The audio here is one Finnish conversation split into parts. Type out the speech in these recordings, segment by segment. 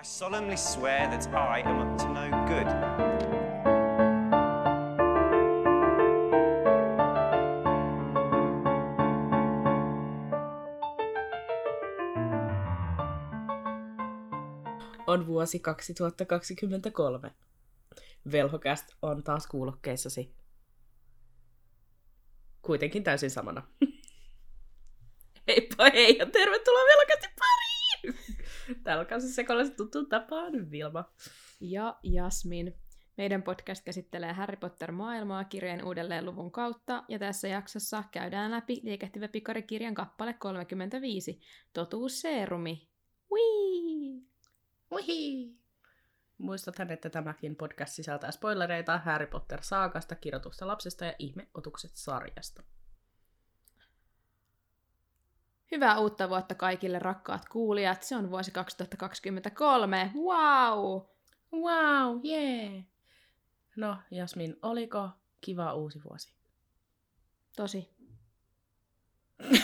I solemnly swear that I am up to no good. On vuosi 2023. Velhokäst on taas kuulokkeissasi. Kuitenkin täysin samana. Heippa hei ja tervetuloa Velhokästin pariin! Täällä kanssa sekoilaiset tuttuun tapaan Vilma. ja Jasmin. Meidän podcast käsittelee Harry Potter-maailmaa kirjeen uudelleen luvun kautta, ja tässä jaksossa käydään läpi liikehtivä pikarikirjan kappale 35, Totuusseerumi. Wii! Uhi! Muistathan, että tämäkin podcast sisältää spoilereita Harry Potter-saakasta, kirjoitusta lapsesta ja ihmeotukset sarjasta. Hyvää uutta vuotta kaikille rakkaat kuulijat. Se on vuosi 2023. Wow! Wow, jee! Yeah. No, Jasmin, oliko kiva uusi vuosi? Tosi.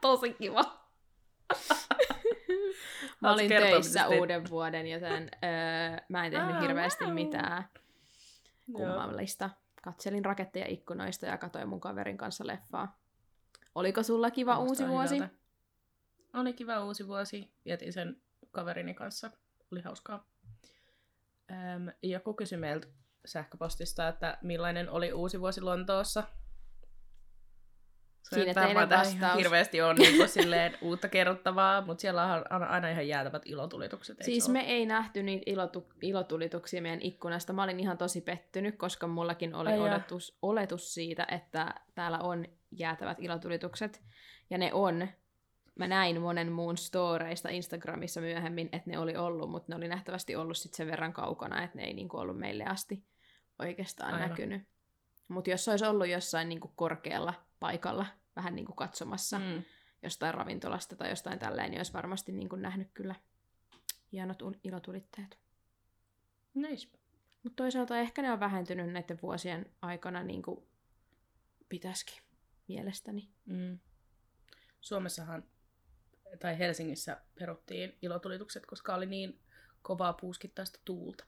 Tosi kiva. Mä olin töissä uuden vuoden, joten öö, mä en tehnyt Ah, hirveästi wow. mitään Joo. kummallista. Katselin raketteja ikkunoista ja katsoin mun kaverin kanssa leffaa. Oliko sulla kiva Kuulostaa uusi vuosi? hyvältä. Oli kiva uusi vuosi. Vietin sen kaverini kanssa. Oli hauskaa. Öm, joku kysyi meiltä sähköpostista, että millainen oli uusi vuosi Lontoossa. Se Siinä teidän vastaus. hirveästi on niin silleen uutta kerrottavaa, mutta siellä on aina- aina ihan jäätävät ilotulitukset. Siis me ei nähty niitä ilotu- ilotulituksia meidän ikkunasta. Mä olin ihan tosi pettynyt, koska mullakin oli Ai jaa. oletus, oletus siitä, että täällä on jäätävät ilotulitukset. Ja ne on. Mä näin monen muun storeista Instagramissa myöhemmin, että ne oli ollut, mutta ne oli nähtävästi ollut sit sen verran kaukana, että ne ei niinku ollut meille asti oikeastaan Aivan. näkynyt. Mutta jos se olisi ollut jossain niinku korkealla paikalla, vähän niinku katsomassa, Mm. jostain ravintolasta tai jostain tälleen, niin olisi varmasti niin kuin nähnyt kyllä hienot ilotulitteet. Nice. Mutta toisaalta ehkä ne on vähentynyt näiden vuosien aikana niin kuin pitäisikin mielestäni. Mm. Suomessahan, tai Helsingissä peruttiin ilotulitukset, koska oli niin kovaa puuskittaista tuulta,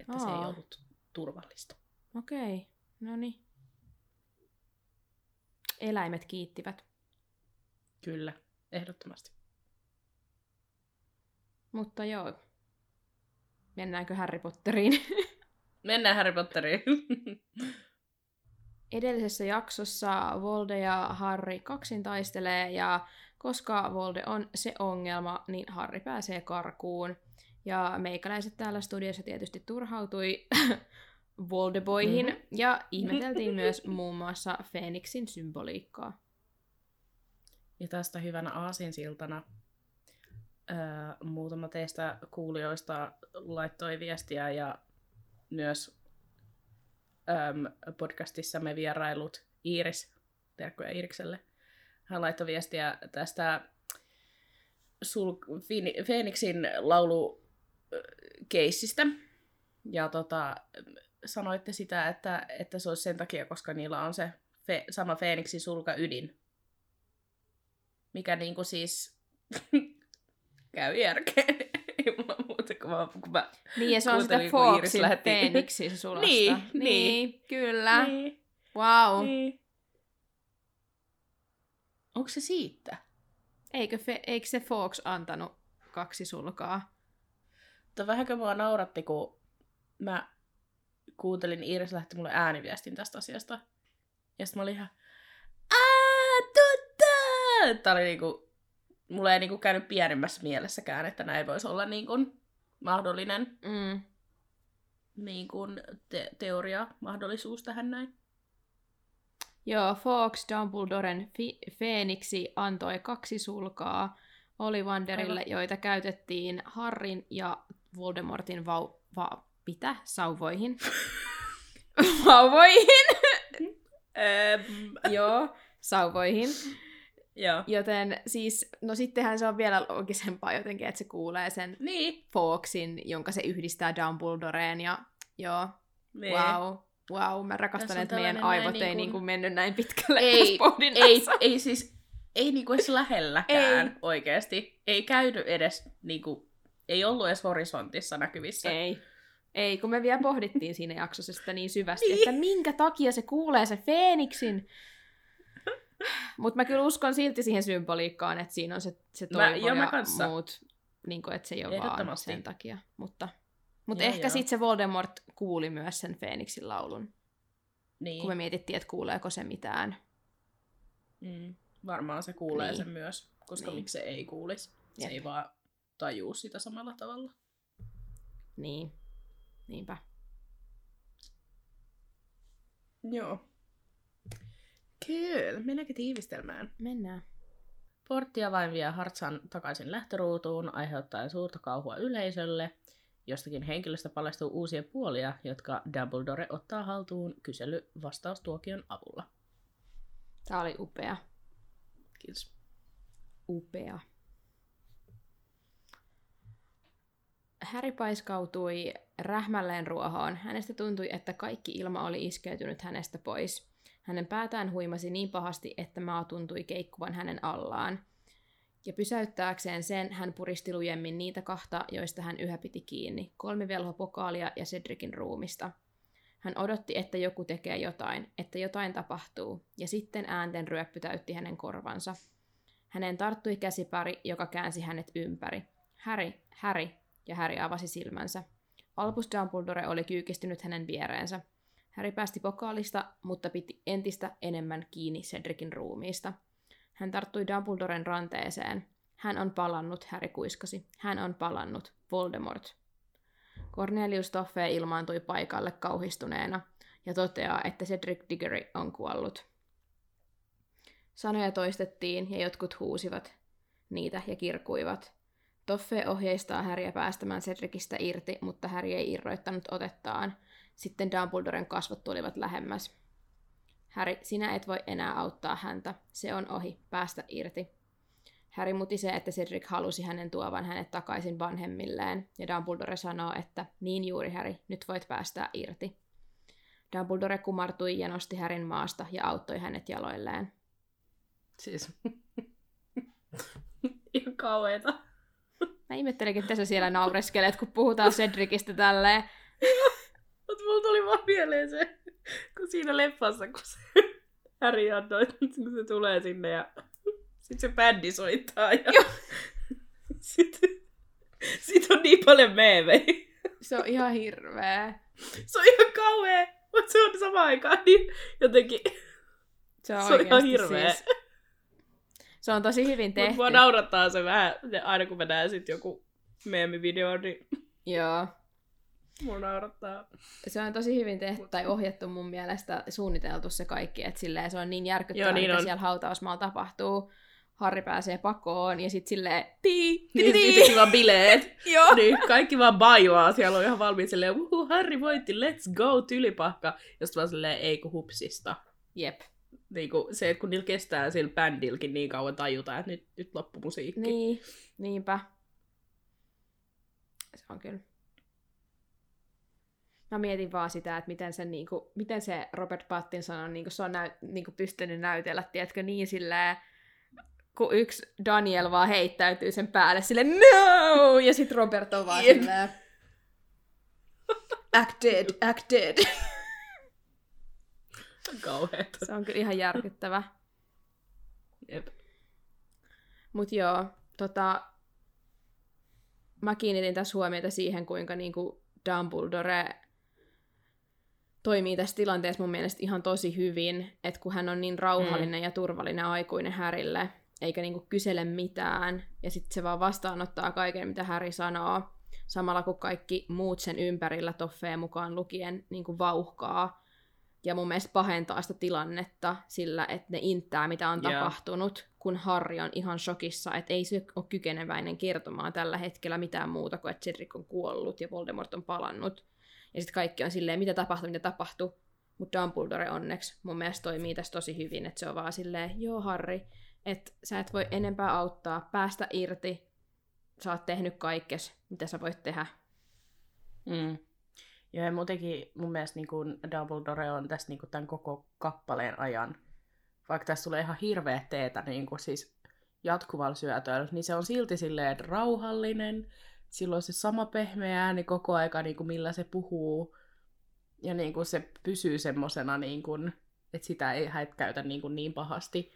että se ei Aa. ollut turvallista. Okei, no niin. Eläimet kiittivät. Kyllä, ehdottomasti. Mutta joo. Mennäänkö Harry Potteriin? Mennään Harry Potteriin. Edellisessä jaksossa Volde ja Harry kaksin taistelee ja koska Volde on se ongelma, niin Harry pääsee karkuun. Ja meikäläiset täällä studiossa tietysti turhautui Voldeboihin Mhm. ja ihmeteltiin myös muun muassa Feeniksin symboliikkaa. ja tästä hyvänä aasinsiltana öö, muutama teistä kuulijoista laittoi viestiä ja myös öm, podcastissamme vierailut Iiris, terkkuja Iirikselle, hän laittoi viestiä tästä sul- Feeniksin laulukeissistä. Ja tota, sanoitte sitä, että, että se olisi sen takia, koska niillä on se fe- sama Feeniksin sulka ydin. Mikä niinku siis käy järkeen. Ei mulla muuta kuin vaan, kun mä... Niin, ja se on sitä Foxin Feeniksin sulasta. Niin, niin, niin. kyllä. Niin, Wow. niin. Onko se siitä? Eikö, fe, eikö se Fox antanut kaksi sulkaa? Mutta vähänkö mua nauratti, kun mä kuuntelin, Iiris lähti mulle ääniviestin tästä asiasta. Ja sitten mä olin ihan, ää, totta! Tää oli niinku, mulla ei niinku käynyt pienimmässä mielessäkään, että näin voisi olla niinku mahdollinen Mm. niinku te- teoria, mahdollisuus tähän näin. Joo, Fox Dumbledoren fi- Feeniksi antoi kaksi sulkaa Ollivanderille, Aivan. joita käytettiin Harrin ja Voldemortin vau... Va- mitä? Sauvoihin? Vauvoihin! Ähm, Joo, sauvoihin. joo. Joten siis, no sittenhän se on vielä loogisempaa jotenkin, että se kuulee sen Niin. Foxin, jonka se yhdistää Dumbledoreen ja joo, niin. wow. Wow, mä rakastan, että meidän aivot ei niin kuin- kuin mennyt näin pitkälle Ei, ei, ei siis, ei niinku edes lähelläkään Ei. oikeesti. Ei käydy edes niinku ei ollut edes horisontissa näkyvissä. Ei. Ei, kun me vielä pohdittiin siinä jaksossa sitä niin syvästi, Niin. että minkä takia se kuulee se Feeniksin. Mutta mä kyllä uskon silti siihen symboliikkaan, että siinä on se, se Mä- toivo mä ja kanssa. muut, niin kuin, että se ei ole vaan sen takia. Mutta, mutta Joo, ehkä sitten se Voldemort kuuli myös sen Feeniksin laulun, Niin. kun me mietittiin, että kuuleeko se mitään. Mm. Varmaan se kuulee Niin. sen myös, koska Niin. miksi se ei kuulisi. Se Jep. ei vaan tajuu sitä samalla tavalla. Niin, niinpä. Joo. Kyllä, mennäänkö tiivistelmään? Mennään. Portti vain vie Hartsan takaisin lähtöruutuun, aiheuttaen suurta kauhua yleisölle. Jostakin henkilöstä paljastuu uusia puolia, jotka Dumbledore ottaa haltuun kysely-vastaustuokion avulla. Tämä oli upea. Kiitos. Upea. Häri paiskautui rähmälleen ruohoon. Hänestä tuntui, että kaikki ilma oli iskeytynyt hänestä pois. Hänen päätään huimasi niin pahasti, että maa tuntui keikkuvan hänen allaan. Ja pysäyttääkseen sen hän puristi lujemmin niitä kahta, joista hän yhä piti kiinni, kolmi velhopokaalia ja Cedricin ruumista. Hän odotti, että joku tekee jotain, että jotain tapahtuu, ja sitten äänten ryöppy täytti hänen korvansa. Hänen tarttui käsipari, joka käänsi hänet ympäri. Häri, Häri, ja Häri avasi silmänsä. Albus Dumbledore oli kyykistynyt hänen viereensä. Häri päästi pokaalista, mutta piti entistä enemmän kiinni Cedricin ruumiista. Hän tarttui Dumbledoren ranteeseen. Hän on palannut, Häri kuiskasi. Hän on palannut. Voldemort. Cornelius Toffee ilmaantui paikalle kauhistuneena ja toteaa, että Cedric Diggory on kuollut. Sanoja toistettiin ja jotkut huusivat niitä ja kirkuivat. Toffe ohjeistaa Häriä päästämään Cedricistä irti, mutta Häri ei irroittanut otettaan. Sitten Dumbledoren kasvot tulivat lähemmäs. Häri, sinä et voi enää auttaa häntä. Se on ohi. Päästä irti. Häri mutisee, että Cedric halusi hänen tuovan hänet takaisin vanhemmilleen, ja Dumbledore sanoo, että niin juuri Häri, nyt voit päästää irti. Dumbledore kumartui ja nosti Härin maasta ja auttoi hänet jaloilleen. Siis. Ihan kauheeta. Mä ihmettelinkin, että sä siellä naureskelet, kun puhutaan Cedricistä tälleen. Mut mulla tuli vaan mieleen se, kun siinä leffassa, kun se Harry annoi, kun se tulee sinne ja sit se bändi soittaa ja sitten sit on niin paljon meemejä. Se on ihan hirveä. Se on ihan kauhea, mutta se on samaan aikaan niin jotenkin, Se on, se on ihan hirveä. Siis, se on tosi hyvin Mutta tehty. mua naurattaa se vähän, aina kun mä näen sit joku meemivideo, niin Joo. mua naurattaa. Se on tosi hyvin tehty tai ohjattu mun mielestä, suunniteltu se kaikki, että silleen se on niin järkyttävää, Joo, niin mitä on. siellä hautausmaalla tapahtuu. Harri pääsee pakoon ja sitten silleen tii, tii, Niin tii. sitten vaan bileet. Joo. niin, kaikki vaan bailaa. Siellä on ihan valmiit silleen, uhu, Harry voitti, let's go, tylipahka. Ja sitten vaan silleen, ei kun hupsista. Jep. Niin kuin se, että kun niillä kestää sillä bändilläkin niin kauan tajuta, että nyt, nyt loppu musiikki. Niin, niinpä. Se on kyllä. Mä mietin vaan sitä, että miten se, niinku, miten se Robert Pattinson on, niinku, se on näy, niinku, pystynyt näytellä, tiedätkö, niin silleen, kun yksi Daniel vaan heittäytyy sen päälle silleen, no! Ja sitten Robert on vaan Jep. silleen, act dead, act dead. Kauheeta. Se on kyllä ihan järkyttävä. Jep. Mut joo, tota, mä kiinnitin tässä huomiota siihen, kuinka niinku Dumbledore toimii tässä tilanteessa mun mielestä ihan tosi hyvin, että kun hän on niin rauhallinen mm. ja turvallinen aikuinen Härille, eikä niinku kysele mitään, ja sitten se vaan vastaanottaa kaiken, mitä Häri sanoo, samalla kun kaikki muut sen ympärillä toffeen mukaan lukien niinku vauhkaa, ja mun mielestä pahentaa sitä tilannetta sillä, että ne inttää, mitä on Joo. tapahtunut, kun Harry on ihan shokissa, että ei se ole kykeneväinen kertomaan tällä hetkellä mitään muuta kuin, että Cedric on kuollut ja Voldemort on palannut. Ja sitten kaikki on silleen, mitä tapahtui, mitä tapahtui. Mutta Dumbledore onneksi mun mielestä toimii tässä tosi hyvin, että se on vaan silleen, joo Harry, että sä et voi enempää auttaa, päästä irti, sä oot tehnyt kaikkes, mitä sä voit tehdä. Mm. Ja muutenkin mun mielestä niin kuin Dumbledore on tässä niin kuin tämän koko kappaleen ajan, vaikka tässä tulee ihan hirveä teetä niin kuin siis jatkuvalla syötöllä, niin se on silti silleen rauhallinen, sillä on se sama pehmeä ääni koko aika, niin kuin millä se puhuu. Ja niin kuin se pysyy semmosena, niin kuin, että sitä ei hätkäytä niin, kuin niin pahasti.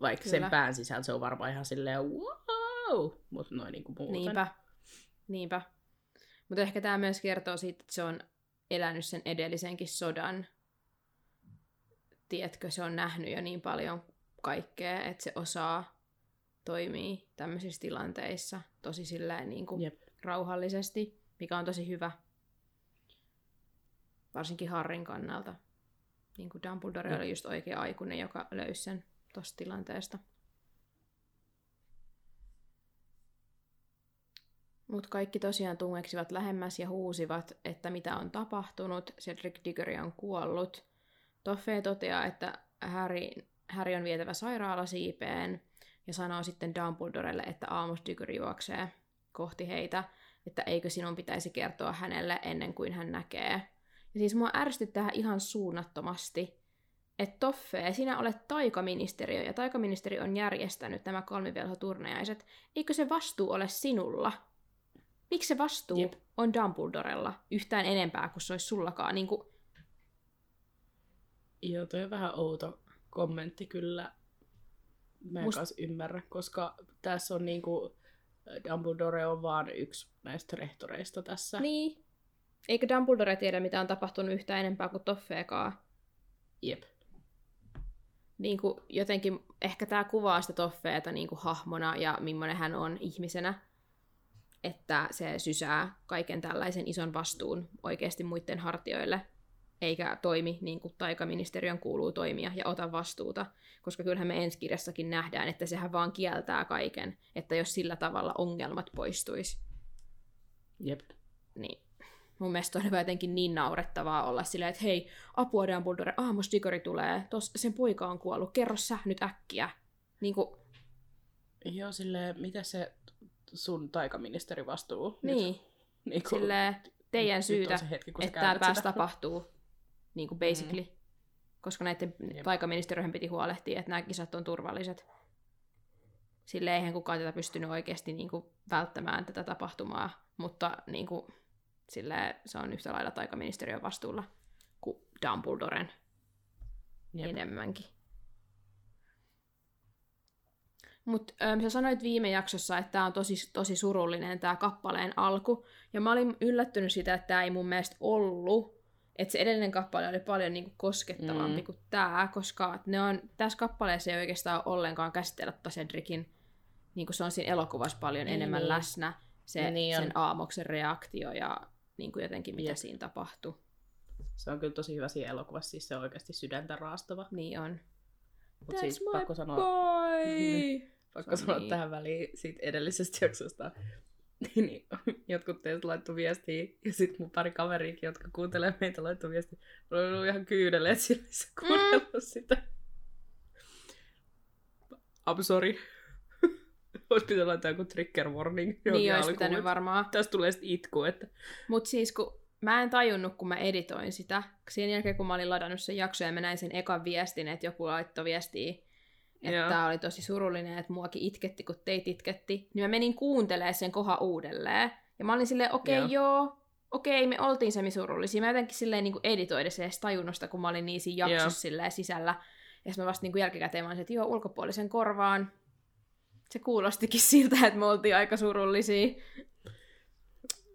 Vaikka Kyllä. sen pään sisällä se on varmaan ihan silleen wow, mutta noin niin kuin muuten. Niinpä. Niinpä. Mutta ehkä tämä myös kertoo siitä, että se on elänyt sen edellisenkin sodan. Tiedätkö, se on nähnyt jo niin paljon kaikkea, että se osaa toimia tämmöisissä tilanteissa tosi silleen niin kuin Jep. rauhallisesti, mikä on tosi hyvä. Varsinkin Harrin kannalta. Niin kuin Dumbledore Jep. oli just oikea aikuinen, joka löysi sen tosta tilanteesta. Mutta kaikki tosiaan tungeksivat lähemmäs ja huusivat, että mitä on tapahtunut, Cedric Diggory on kuollut. Toffee toteaa, että Harry, Harry on vietävä sairaalasiipeen ja sanoo sitten Dumbledorelle, että Amos Diggory juoksee kohti heitä, että eikö sinun pitäisi kertoa hänelle ennen kuin hän näkee. Ja siis mua ärsyttää ihan suunnattomasti, että Toffee, sinä olet taikaministeriö ja taikaministeriö on järjestänyt nämä kolmivelhoturnajaiset. Eikö se vastuu ole sinulla? Miksi se vastuu Jep. On Dumbledorella yhtään enempää kuin se olisi sullakaan? Niin kuin, Joo, toi on vähän outo kommentti kyllä. Mä en Must- Must... ymmärrä, koska tässä on niinku, Dumbledore on vaan yksi näistä rehtoreista tässä. niin. Eikö Dumbledore tiedä, mitä on tapahtunut yhtään enempää kuin Toffeekaan? Jep. niin kuin jotenkin ehkä tämä kuvaa sitä Toffeeta niin kuin hahmona ja millainen hän on ihmisenä, että se sysää kaiken tällaisen ison vastuun oikeasti muiden hartioille, eikä toimi niin kuin taikaministeriön kuuluu toimia ja ota vastuuta, koska kyllähän me ensi kirjassakin nähdään, että sehän vaan kieltää kaiken, että jos sillä tavalla ongelmat poistuisi, Jep. niin mun mielestä on hyvä jotenkin niin naurettavaa olla silleen, että hei, apua Dumbledore, Amos Diggory tulee, tos, sen poika on kuollut, kerro sä nyt äkkiä. Niin kuin, Joo, silleen, mitä se sun taikaministeri vastuu? niin, Nyt? Niin silleen teidän syytä, hetki, että tämä sitä. tapahtuu, niin kuin basically. Mm. Koska näiden Jep. taikaministeriöhän piti huolehtia, että nämä kisat on turvalliset. Sille eihän kukaan tätä pystynyt oikeasti niin kuin, välttämään tätä tapahtumaa, mutta niin kuin, silleen, se on yhtä lailla taikaministeriön vastuulla kuin Dumbledoren Jep. enemmänkin. Mutta sä sanoit viime jaksossa, että tämä on tosi, tosi surullinen tämä kappaleen alku. Ja mä olin yllättynyt sitä, että tämä ei mun mielestä ollut. Että se edellinen kappale oli paljon niinku koskettavampi Mm. kuin tämä, koska ne on, tässä kappaleessa ei oikeastaan ollenkaan käsitellä Cedricin, niinku se on siinä elokuvassa paljon Niin, enemmän niin. läsnä, se, Niin on. sen aamoksen reaktio ja niinku jotenkin mitä Jep. siinä tapahtui. Se on kyllä tosi hyvä siinä elokuvassa, siis se on oikeasti sydäntä raastava. Niin on. Mutta siis pakko sanoa, boy! pakko on sanoa niin. tähän väliin siitä edellisestä jaksosta. niin, jotkut teistä laittoi viestiä, ja sitten mun pari kaveriikin, jotka kuuntelee meitä, laittoi viestiä. Mulla on ollut ihan kyydeleet sillä se kuunnellut Mm. sitä. I'm sorry. Olisi pitänyt laittaa joku trigger warning. Niin olisi alkuun, pitänyt että varmaan. Tästä tulee sitten itku, että Mut siis kun mä en tajunnut, kun mä editoin sitä. Sen jälkeen, kun mä olin ladannut sen jakson ja mä näin sen ekan viestin, että joku laittoi viestiä, että tää oli tosi surullinen, että muakin itketti, kun teit itketti. Niin mä menin kuuntelemaan sen kohan uudelleen. Ja mä olin silleen, okei, okay, Joo. joo. okei, me oltiin semi-surullisia. Mä jotenkin silleen niin editoida se edes tajunnosta, kun mä olin niin siinä jaksossa silleen sisällä. Ja sitten mä vasta niin jälkikäteen mä olin, että joo, ulkopuolisen korvaan. Se kuulostikin siltä, että me oltiin aika surullisia.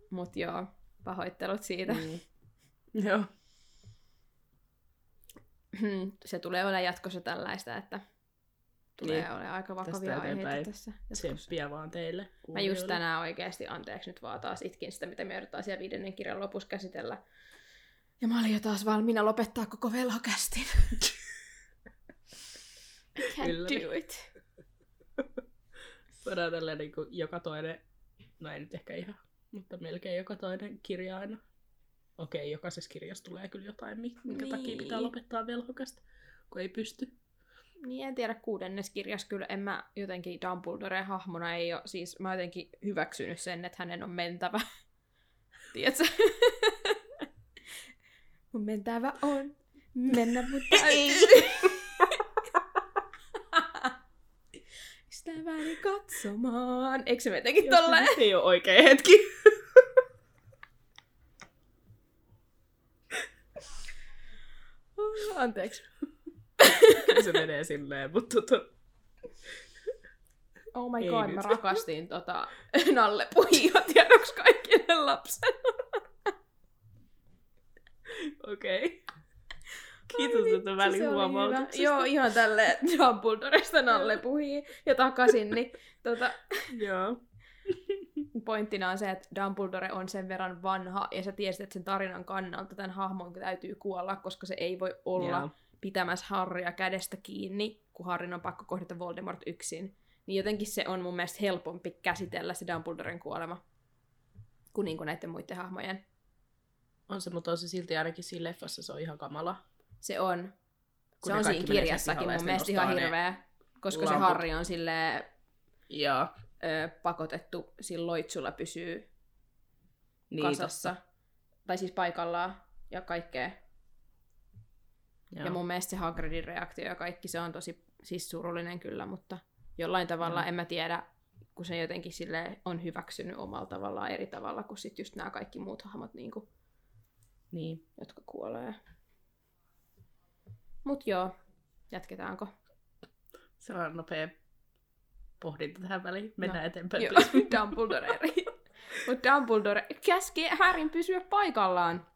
Mut joo, pahoittelut siitä. Mm. Joo. se tulee olemaan jatkossa tällaista, että tulee Niin. niin. olemaan aika vakavia aiheita tässä. Tsemppiä vaan teille. Mä just kuulijoille. tänään oikeasti, anteeksi nyt vaan taas itkin sitä, mitä me joudutaan siellä viidennen kirjan lopussa käsitellä. Ja mä olin jo taas valmiina lopettaa koko velhokästin. Can't do it. Voidaan tälleen niin kuin joka toinen, no ei nyt ehkä ihan, mutta melkein joka toinen kirja aina. Okei, jokaisessa kirjassa tulee kyllä jotain, mi- minkä takia Niin. pitää lopettaa velhokasta, kun ei pysty. Niin en tiedä, kuudennes kirjas kyllä en mä jotenkin Dumbledore hahmona ei ole, siis mä jotenkin hyväksynyt sen, että hänen on mentävä. Tiedätkö? mun mentävä on mennä, mutta täytyy. ystäväni katsomaan. Eikö se metenkin Jos tolleen? ei ole oikea hetki. Anteeksi. se menee silleen, mutta tota... Oh my Ei god, nyt. mä rakastin tota Nalle Puhia tiedoks kaikille lapsena. Okei. Okay. Kiitos oli välihuomautuksesta. Joo, ihan tälle Dumbledoresta Nalle Puhii ja takaisin, niin tota, Joo. pointtina on se, että Dumbledore on sen verran vanha, ja sä tiesit, että sen tarinan kannalta tämän hahmon täytyy kuolla, koska se ei voi olla Joo. Pitämässä Harrya kädestä kiinni, kun Harryn on pakko kohdata Voldemort yksin. Niin jotenkin se on mun mielestä helpompi käsitellä se Dumbledoren kuolema kuin, niin kuin näiden muiden hahmojen. On se, mutta on se silti ainakin siinä leffassa se on ihan kamala. Se on. Kun se on siinä kirjassakin mun ja mielestä ihan hirveä, koska se lamput. Harry on silleen Joo. ö, pakotettu sillä loitsulla pysyy Niin, kasassa. totta. Tai siis paikallaan ja kaikkea. Joo. Ja mun mielestä se Hagridin reaktio ja kaikki, se on tosi siis surullinen kyllä, mutta jollain tavalla Joo. en mä tiedä, kun se jotenkin sille on hyväksynyt omalla tavallaan eri tavalla kuin sit just nämä kaikki muut hahmot, niin kuin, Niin. jotka kuolee. Mut joo, jatketaanko? Sellainen nopea pohdinta tähän väliin. Mennään No, eteenpäin. Joo. Dumbledore. Mutta Dumbledore käski Harryn pysyä paikallaan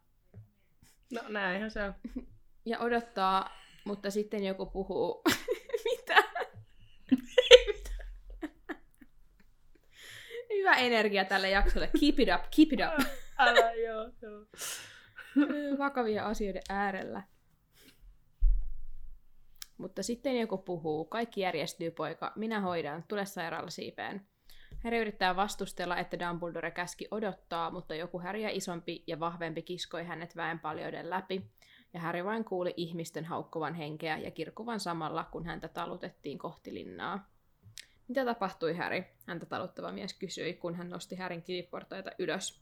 No näinhän se on. ja odottaa, mutta sitten joku puhuu. Mitä? Hyvä energia tälle jaksolle. Keep it up, keep it up. Älä joo, joo. Vakavia asioiden äärellä. Mutta sitten joku puhuu. Kaikki järjestyy, poika. Minä hoidan. Tule sairaala siipeen. Harry yrittää vastustella, että Dumbledore käski odottaa, mutta joku Harryä isompi ja vahvempi kiskoi hänet väenpaljouden läpi, ja Harry vain kuuli ihmisten haukkuvan henkeä ja kirkuvan samalla, kun häntä talutettiin kohti linnaa. Mitä tapahtui, Harry? Häntä taluttava mies kysyi, kun hän nosti Härin kiviportaita ylös.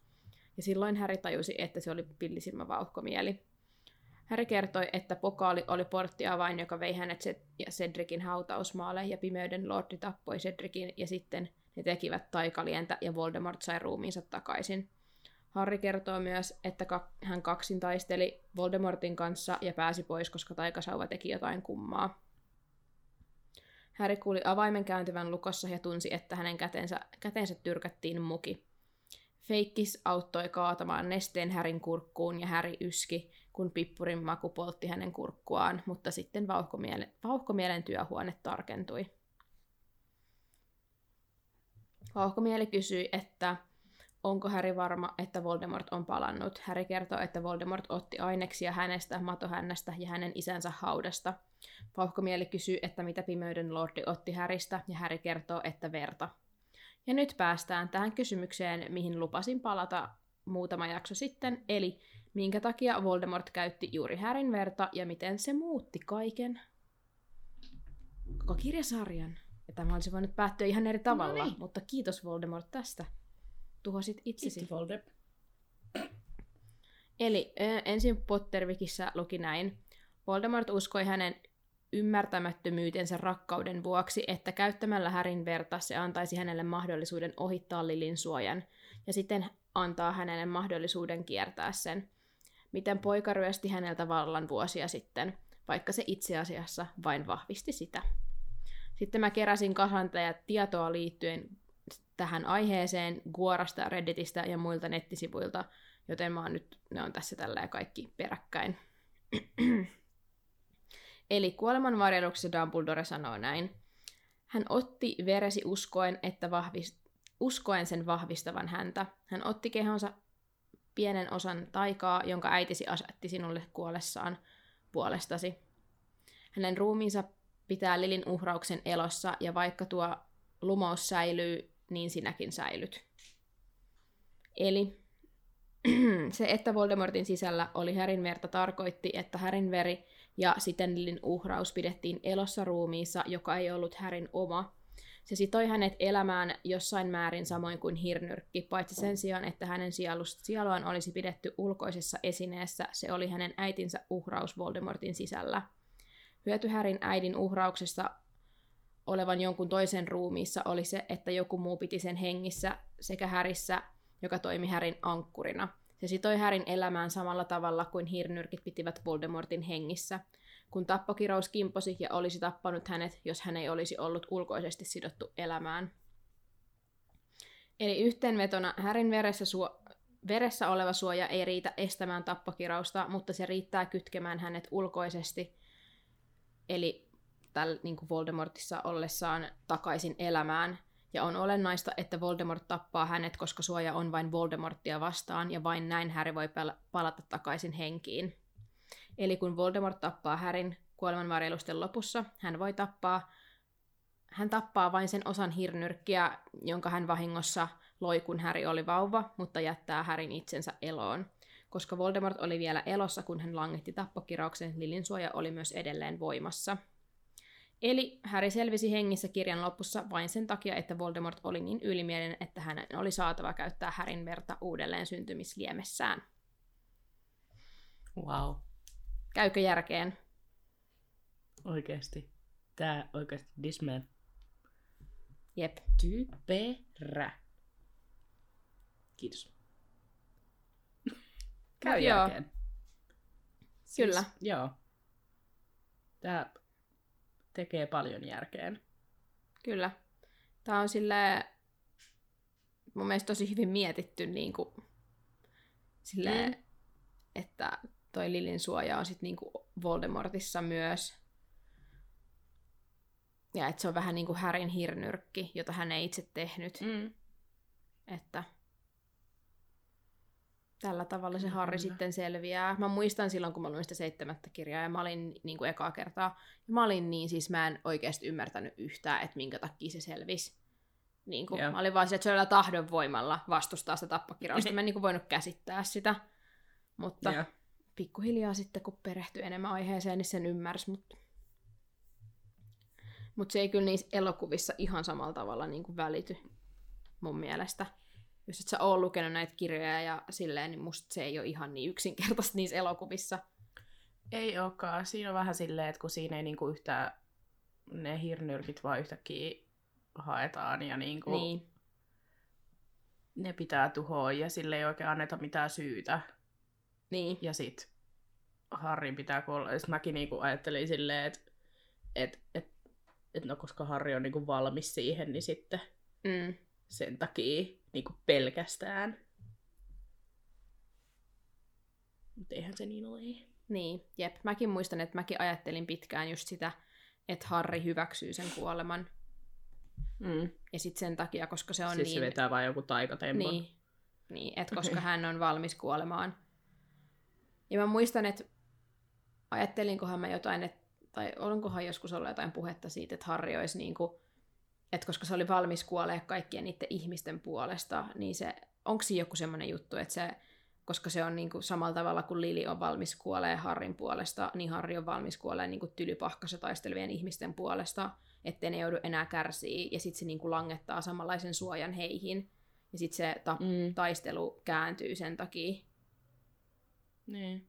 Ja silloin Harry tajusi, että se oli pillisilmä vauhkomieli. Harry kertoi, että pokaali oli porttiavain, joka vei hänet ja Cedricin hautausmaalle, ja pimeyden lordi tappoi Cedricin, ja sitten ne tekivät taikalientä, ja Voldemort sai ruumiinsa takaisin. Harry kertoo myös, että hän kaksin taisteli Voldemortin kanssa ja pääsi pois, koska taikasauva teki jotain kummaa. Harry kuuli avaimen kääntyvän lukossa ja tunsi, että hänen kätensä, kätensä tyrkättiin muki. Feikkis auttoi kaatamaan nesteen Härin kurkkuun ja Häri yski, kun pippurin maku poltti hänen kurkkuaan, mutta sitten vauhkomielen, vauhkomielen työhuone tarkentui. Vauhkomieli kysyi, että onko Häri varma, että Voldemort on palannut. Häri kertoo, että Voldemort otti aineksia hänestä, matohännästä ja hänen isänsä haudasta. Vauhkomieli kysyy, että mitä pimeyden lordi otti Häristä, ja Häri kertoo, että verta. Ja nyt päästään tähän kysymykseen, mihin lupasin palata muutama jakso sitten, eli minkä takia Voldemort käytti juuri Härin verta ja miten se muutti kaiken koko kirjasarjan. Ja tämä olisi voinut päättyä ihan eri tavalla, No niin. mutta kiitos Voldemort tästä. Tuhosit itsesi. Voldemort. Eli ö, ensin Pottervikissä luki näin. Voldemort uskoi hänen ymmärtämättömyytensä rakkauden vuoksi, että käyttämällä Härin verta se antaisi hänelle mahdollisuuden ohittaa Lilin suojan, ja sitten antaa hänelle mahdollisuuden kiertää sen. Miten poika ryösti häneltä vallan vuosia sitten, vaikka se itse asiassa vain vahvisti sitä. Sitten mä keräsin kasan tietoa liittyen tähän aiheeseen Guorasta, Redditistä ja muilta nettisivuilta, joten mä oon nyt, ne on tässä tällä kaikki peräkkäin. Eli kuolemanvarjeluksessa Dumbledore sanoo näin. Hän otti veresi uskoen, että vahvis, uskoen sen vahvistavan häntä. Hän otti kehonsa pienen osan taikaa, jonka äitisi asetti sinulle kuollessaan puolestasi. Hänen ruumiinsa pitää Lilin uhrauksen elossa, ja vaikka tuo lumous säilyy, niin sinäkin säilyt. Eli se, että Voldemortin sisällä oli Härin verta, tarkoitti, että Härin veri ja siten Lilin uhraus pidettiin elossa ruumiissa, joka ei ollut Härin oma. Se sitoi hänet elämään jossain määrin samoin kuin hirnyrkki, paitsi sen sijaan, että hänen sieluaan olisi pidetty ulkoisessa esineessä, se oli hänen äitinsä uhraus Voldemortin sisällä. Hyöty Härin äidin uhrauksesta olevan jonkun toisen ruumiissa oli se, että joku muu piti sen hengissä sekä Härissä, joka toimi Härin ankkurina. Se sitoi Härin elämään samalla tavalla kuin hirnyrkit pitivät Voldemortin hengissä, kun tappokirous kimposi ja olisi tappanut hänet, jos hän ei olisi ollut ulkoisesti sidottu elämään. Eli yhteenvetona Härin veressä, suo- veressä oleva suoja ei riitä estämään tappokirausta, mutta se riittää kytkemään hänet ulkoisesti, eli tällä niin kuin Voldemortissa ollessaan takaisin elämään. Ja on olennaista, että Voldemort tappaa hänet, koska suoja on vain Voldemorttia vastaan, ja vain näin Harry voi palata takaisin henkiin. Eli kun Voldemort tappaa Härin kuolemanvarjelusten lopussa, hän voi tappaa hän tappaa vain sen osan hirnyrkkiä, jonka hän vahingossa loi, kun Häri oli vauva, mutta jättää Härin itsensä eloon. Koska Voldemort oli vielä elossa, kun hän langetti tappokirauksen, Lilin suoja oli myös edelleen voimassa. Eli Häri selvisi hengissä kirjan lopussa vain sen takia, että Voldemort oli niin ylimielinen, että hänen oli saatava käyttää Härin verta uudelleen syntymisliemessään. Wow. Käykö järkeen? Oikeesti. Tää oikeesti Disman. Jep. Typerä. Kiitos. Käy Mut joo. järkeen. Kyllä. Siis, joo. Tää tekee paljon järkeen. Kyllä. Tämä on sille mun mielestä tosi hyvin mietitty niin kuin, silleen, Mm. että toi Lilin suoja on sit niin kuin Voldemortissa myös. Ja että se on vähän niin kuin Härin hirnyrkki, jota hän ei itse tehnyt. Mm. Että tällä tavalla se Harri Kyllä. sitten selviää. Mä muistan silloin, kun mä luin sitä seitsemättä kirjaa, ja mä olin niin kuin ekaa kertaa, ja mä olin niin, siis mä en oikeasti ymmärtänyt yhtään, että minkä takia se selvisi. Niin kuin, Joo. mä olin vaan se, että se tahdon voimalla vastustaa sitä tappakirausta. mä en niin kuin voinut käsittää sitä. Mutta Joo. pikkuhiljaa sitten, kun perehtyi enemmän aiheeseen, niin sen ymmärsi. Mutta mut se ei kyllä niissä elokuvissa ihan samalla tavalla niin kuin välity mun mielestä. Jos et sä oo lukenut näitä kirjoja ja silleen, niin musta se ei ole ihan niin yksinkertaista niissä elokuvissa. Ei olekaan. Siinä on vähän silleen, että kun siinä ei niinku yhtään ne hirnyrkit vaan yhtäkkiä haetaan ja niinku Niin, ne pitää tuhoa ja sille ei oikein anneta mitään syytä. niin, Ja sit Harrin pitää kuolla. Ja sit mäkin niinku ajattelin silleen, että et, et, et no koska Harri on niinku valmis siihen, niin sitten mm, sen takia niinku pelkästään. Mutta eihän se niin ole. niin, jep. Mäkin muistan, että mäkin ajattelin pitkään just sitä, että Harri hyväksyy sen kuoleman. Mm. Ja sitten sen takia, koska se on siis niin... se vetää vaan joku taikatempon. Niin, niin että koska hän on valmis kuolemaan. Ja mä muistan, että ajattelinkohan mä jotain, että, tai onkohan joskus ollut jotain puhetta siitä, että Harri olisi niin kuin, että koska se oli valmis kuolee kaikkien niiden ihmisten puolesta, niin se, onko siinä joku semmoinen juttu, että se, koska se on niin kuin samalla tavalla kuin Lili on valmis kuolee Harrin puolesta, niin Harri on valmis kuolee niin kuin tylypahkassa taistelevien ihmisten puolesta, ettei ne joudu enää kärsiä, ja sitten se niin kuin langettaa samanlaisen suojan heihin, ja sitten se ta- Mm. taistelu kääntyy sen takia Niin.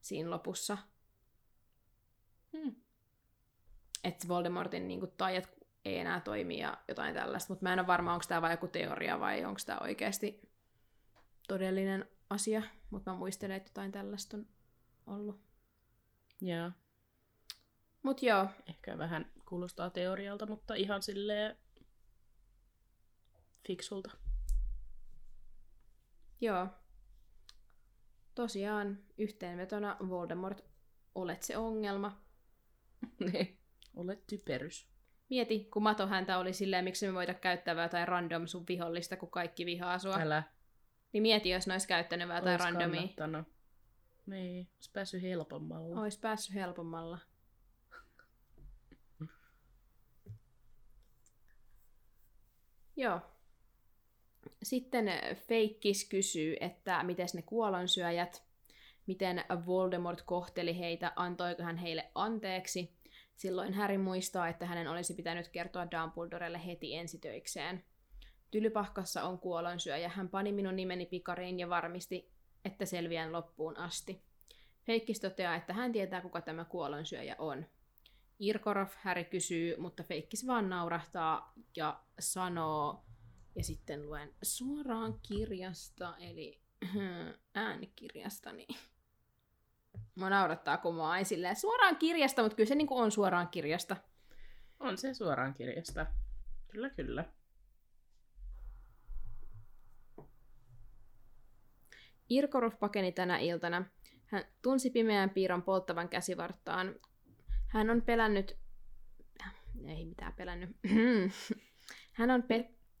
siinä lopussa. Hmm. Että Voldemortin niin kuin, taijat ei enää toimi ja jotain tällaista, mutta mä en ole varma, onko tämä vain joku teoria vai onko tämä oikeasti todellinen asia, mutta mä muistelen, että jotain tällaista on ollut. Joo. Mutta joo, Ehkä vähän kuulostaa teorialta, mutta ihan silleen fiksulta. joo. Tosiaan yhteenvetona Voldemort, olet se ongelma. Niin. Olet typerys. Mieti, kun Mato häntä oli silleen, miksi me voita käyttää jotain random sun vihollista, kun kaikki vihaa sua. Älä. Niin mieti, jos ne olisi käyttänyt jotain Ois randomia. kannattanut. Niin, olisi päässyt helpommalla. Ois päässyt helpommalla. Joo. Sitten Feikkis kysyy, että miten ne kuolonsyöjät, miten Voldemort kohteli heitä, antoiko hän heille anteeksi. Silloin Harry muistaa, että hänen olisi pitänyt kertoa Dumbledorelle heti ensitöikseen. Tylypahkassa on kuolonsyöjä. Hän pani minun nimeni pikariin ja varmisti, että selviän loppuun asti. Feikkis toteaa, että hän tietää, kuka tämä kuolonsyöjä on. Irkorov Häri kysyy, mutta Feikkis vaan naurahtaa ja sanoo, ja sitten luen suoraan kirjasta, eli äänikirjasta, niin Mua naurattaa, kun mä oon silleen suoraan kirjasta, mutta kyllä se niinku on suoraan kirjasta. On se suoraan kirjasta. Kyllä, kyllä. Irkorov pakeni tänä iltana. Hän tunsi pimeän piirron polttavan käsivarttaan. Hän on pelännyt... Ei mitään pelännyt. Hän on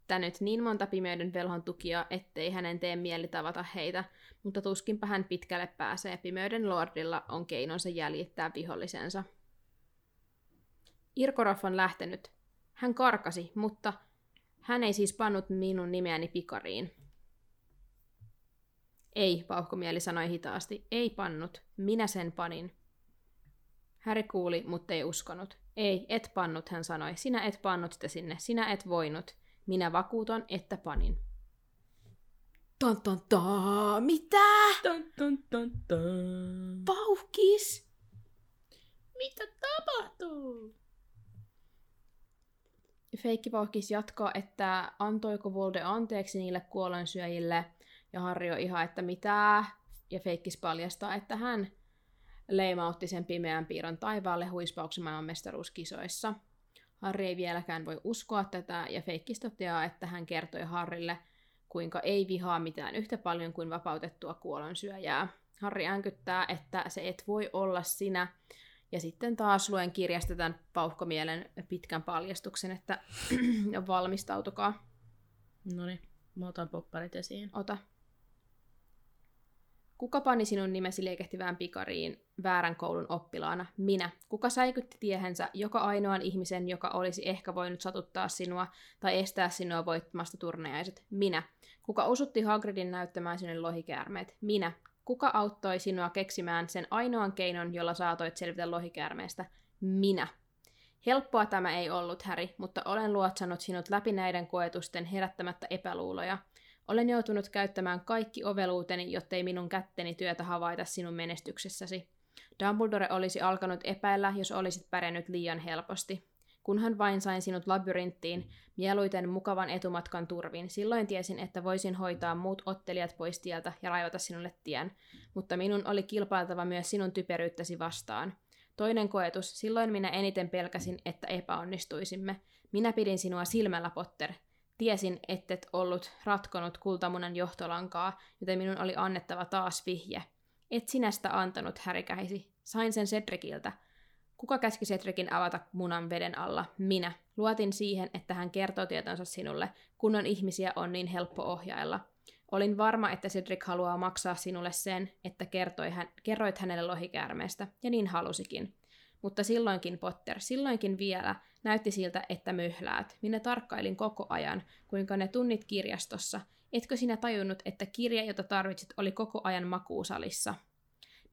pettänyt niin monta pimeyden velhon tukia, ettei hänen tee mieli tavata heitä, mutta tuskinpä hän pitkälle pääsee. Pimeyden lordilla on keinonsa jäljittää vihollisensa. Irkorov on lähtenyt. Hän karkasi, mutta hän ei siis pannut minun nimeäni pikariin. Ei, vauhkomieli sanoi hitaasti. Ei pannut. Minä sen panin. Häri kuuli, mutta ei uskonut. Ei, et pannut, hän sanoi. Sinä et pannut sitä sinne. Sinä et voinut. Minä vakuutan, että panin. Ton ton ton. Mitä? Ton, ton, ton, ton. Vauhkis! Mitä tapahtuu? Feikki Vauhkis jatkaa, että antoiko Volde anteeksi niille kuolensyöjille, ja Harri on ihan, että mitä, ja Feikkis paljastaa, että hän leimautti sen pimeän piirron taivaalle huispauksen mestaruuskisoissa. Harri ei vieläkään voi uskoa tätä, ja Feikkis toteaa, että hän kertoi Harrille, kuinka ei vihaa mitään yhtä paljon kuin vapautettua kuolonsyöjää. Harri änkyttää, että se et voi olla sinä, ja sitten taas luen kirjasta tämän pauhkomielen pitkän paljastuksen, että valmistautukaa. No niin, mä otan popparit esiin. Ota. Kuka pani sinun nimesi liekehtivään pikariin väärän koulun oppilaana? Minä. Kuka säikytti tiehensä joka ainoan ihmisen, joka olisi ehkä voinut satuttaa sinua tai estää sinua voittamasta turnejaiset? Minä. Kuka osutti Hagridin näyttämään sinne lohikäärmeet? Minä. Kuka auttoi sinua keksimään sen ainoan keinon, jolla saatoit selvitä lohikäärmeestä? Minä. Helppoa tämä ei ollut, Häri, mutta olen luotsannut sinut läpi näiden koetusten herättämättä epäluuloja. Olen joutunut käyttämään kaikki oveluuteni, jottei minun kätteni työtä havaita sinun menestyksessäsi. Dumbledore olisi alkanut epäillä, jos olisit pärjännyt liian helposti. Kunhan vain sain sinut labyrinttiin, mieluiten mukavan etumatkan turvin, silloin tiesin, että voisin hoitaa muut ottelijat pois tieltä ja raivata sinulle tien. Mutta minun oli kilpailtava myös sinun typeryyttäsi vastaan. Toinen koetus, silloin minä eniten pelkäsin, että epäonnistuisimme. Minä pidin sinua silmällä, Potter. Tiesin, ettet ollut ratkonut kultamunan johtolankaa, joten minun oli annettava taas vihje. Et sinä sitä antanut, härikäisi. Sain sen Cedriciltä. Kuka käski Cedricin avata munan veden alla? Minä. Luotin siihen, että hän kertoo tietonsa sinulle, kunnon ihmisiä on niin helppo ohjailla. Olin varma, että Cedric haluaa maksaa sinulle sen, että kertoi hän, kerroit hänelle lohikäärmeestä, ja niin halusikin. Mutta silloinkin, Potter, silloinkin vielä, näytti siltä, että myhläät. Minä tarkkailin koko ajan, kuinka ne tunnit kirjastossa. Etkö sinä tajunnut, että kirja, jota tarvitsit, oli koko ajan makuusalissa?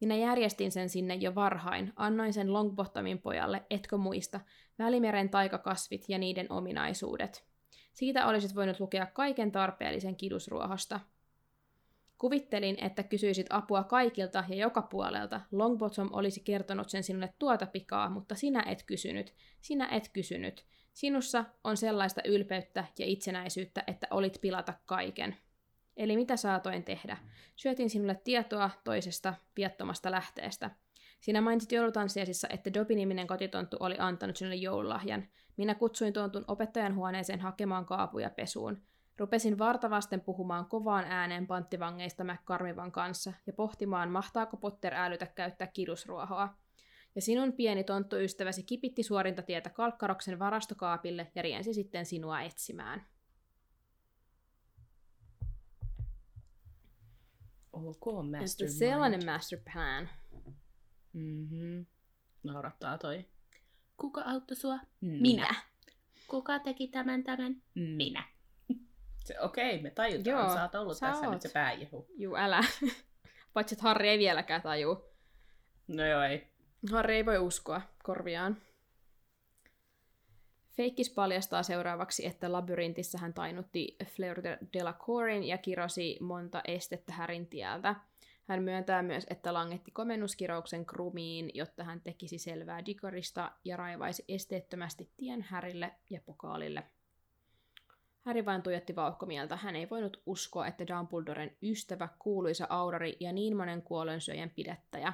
Minä järjestin sen sinne jo varhain, annoin sen Longbottomin pojalle, etkö muista, Välimeren taikakasvit ja niiden ominaisuudet. Siitä olisit voinut lukea kaiken tarpeellisen kidusruohosta. Kuvittelin, että kysyisit apua kaikilta ja joka puolelta. Longbottom olisi kertonut sen sinulle tuota pikaa, mutta sinä et kysynyt. Sinä et kysynyt. Sinussa on sellaista ylpeyttä ja itsenäisyyttä, että olit pilata kaiken. Eli mitä saatoin tehdä? Syötin sinulle tietoa toisesta viattomasta lähteestä. Sinä mainitsit joulutanssiasissa, että Dobiniminen kotitonttu oli antanut sinulle joululahjan. Minä kutsuin tontun opettajan huoneeseen hakemaan kaapuja pesuun. Rupesin vartavasten puhumaan kovaan ääneen panttivangeista McCarmivan kanssa ja pohtimaan, mahtaako Potter älytä käyttää kidusruohoa. Ja sinun pieni tonttuystäväsi kipitti suorinta tietä Kalkkaroksen varastokaapille ja riensi sitten sinua etsimään. Ok, Että master sellainen master plan. Mm-hmm. Naurattaa toi. Kuka auttoi sua? Minä. Kuka teki tämän tämän? Minä. Se, okei, okay, me tajutaan. Joo, sä oot ollut sä tässä oot. nyt se pääjehu. Juu, älä. Paitsi, että Harri ei vieläkään taju. No joo, ei. Harri ei voi uskoa korviaan. Feikkis paljastaa seuraavaksi, että labyrintissä hän tainutti Fleur de Delacorin ja kirosi monta estettä Härin tieltä. Hän myöntää myös, että langetti komennuskirouksen Krumiin, jotta hän tekisi selvää Dikorista ja raivaisi esteettömästi tien Härille ja Pokaalille. Häri vain tuijotti vauhkomieltä. Hän ei voinut uskoa, että Dumbledoren ystävä, kuuluisa Aurori ja niin monen kuolonsyöjän pidettäjä.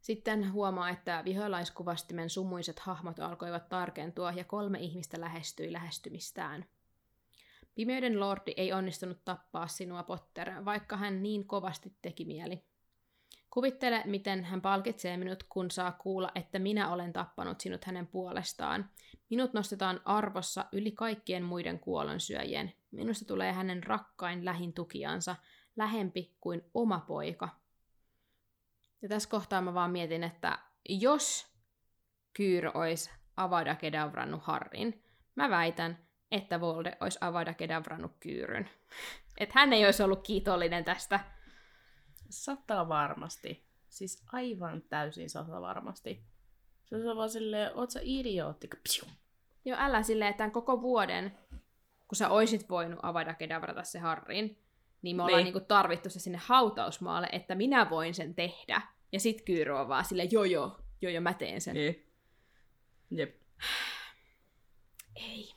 Sitten huomaa, että viholaiskuvasti sumuiset hahmot alkoivat tarkentua ja kolme ihmistä lähestyi lähestymistään. Pimeyden lordi ei onnistunut tappaa sinua, Potter, vaikka hän niin kovasti teki mieli. Kuvittele, miten hän palkitsee minut, kun saa kuulla, että minä olen tappanut sinut hänen puolestaan. Minut nostetaan arvossa yli kaikkien muiden kuolonsyöjien. Minusta tulee hänen rakkain lähin tukijansa, lähempi kuin oma poika. Ja tässä kohtaa mä vaan mietin, että jos Kyr olisi Avada Kedavrannut Harrin, mä väitän, että Volde olisi Avada Kedavrannut Kyyryn. Että hän ei olisi ollut kiitollinen tästä. Sata varmasti. Siis aivan täysin sata varmasti. Se on vaan silleen, oot sä idiootti? Psiu. Joo, älä silleen, että tämän koko vuoden, kun sä oisit voinut Avada Kedavrata se Harrin, niin me ollaan Niin. niinku tarvittu se sinne hautausmaalle, että minä voin sen tehdä. Ja sit Kyyry on vaan silleen, joo joo, joo joo, mä teen sen. Niin. Jep. Ei.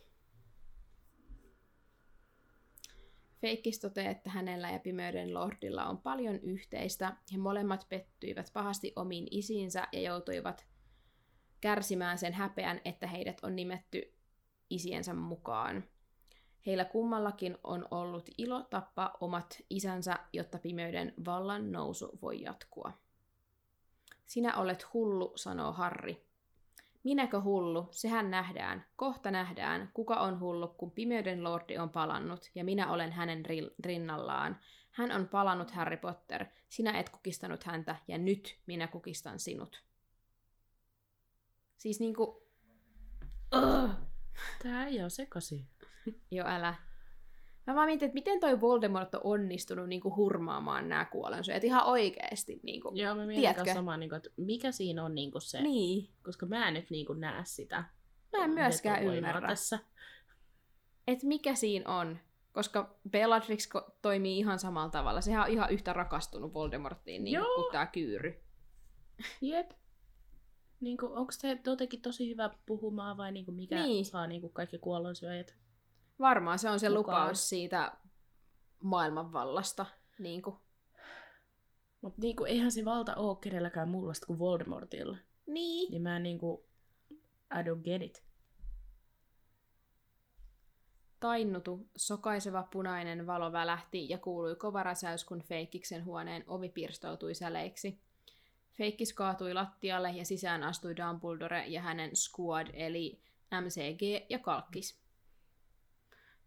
Feikkis toteaa, että hänellä ja Pimeyden Lordilla on paljon yhteistä, ja molemmat pettyivät pahasti omiin isiinsä ja joutuivat kärsimään sen häpeän, että heidät on nimetty isiensä mukaan. Heillä kummallakin on ollut ilo tappaa omat isänsä, jotta pimeyden vallan nousu voi jatkua. Sinä olet hullu, sanoo Harri. Minäkö hullu? Sehän nähdään. Kohta nähdään, kuka on hullu, kun pimeyden lordi on palannut, ja minä olen hänen rinnallaan. Hän on palannut, Harry Potter. Sinä et kukistanut häntä, ja nyt minä kukistan sinut. Siis niinku... Ugh. Tää ei ole sekasi. Jo älä. Mä vaan mietin, että miten toi Voldemort on onnistunut niinku hurmaamaan nämä kuolensyöjät ihan oikeesti. Niinku. Joo, mä mietin samaa, niin kuin, että mikä siinä on niin kuin se, Niin. koska mä en nyt niin kuin näe sitä. Mä en myöskään ymmärrä. Tässä. että mikä siinä on. Koska Bellatrix toimii ihan samalla tavalla. Sehän on ihan yhtä rakastunut Voldemortiin niin Joo. kuin tää kyyry. Jep. Niin kuin, onko se jotenkin tosi hyvä puhumaan vai niin kuin mikä Niin. saa niin kuin kaikki kuollonsyöjät? Varmaan se on se Mukaan. lupaus siitä maailmanvallasta. Niin kuin. Mutta niin kuin, eihän se valta ole kenelläkään mullasta kuin Voldemortilla. Niin. Niin mä niin kuin, I don't get it. Tainnutu, sokaiseva punainen valo välähti ja kuului kova räsäys, kun Feikkiksen huoneen ovi pirstoutui säleiksi. Feikkis kaatui lattialle ja sisään astui Dumbledore ja hänen squad, eli MCG ja Kalkkis.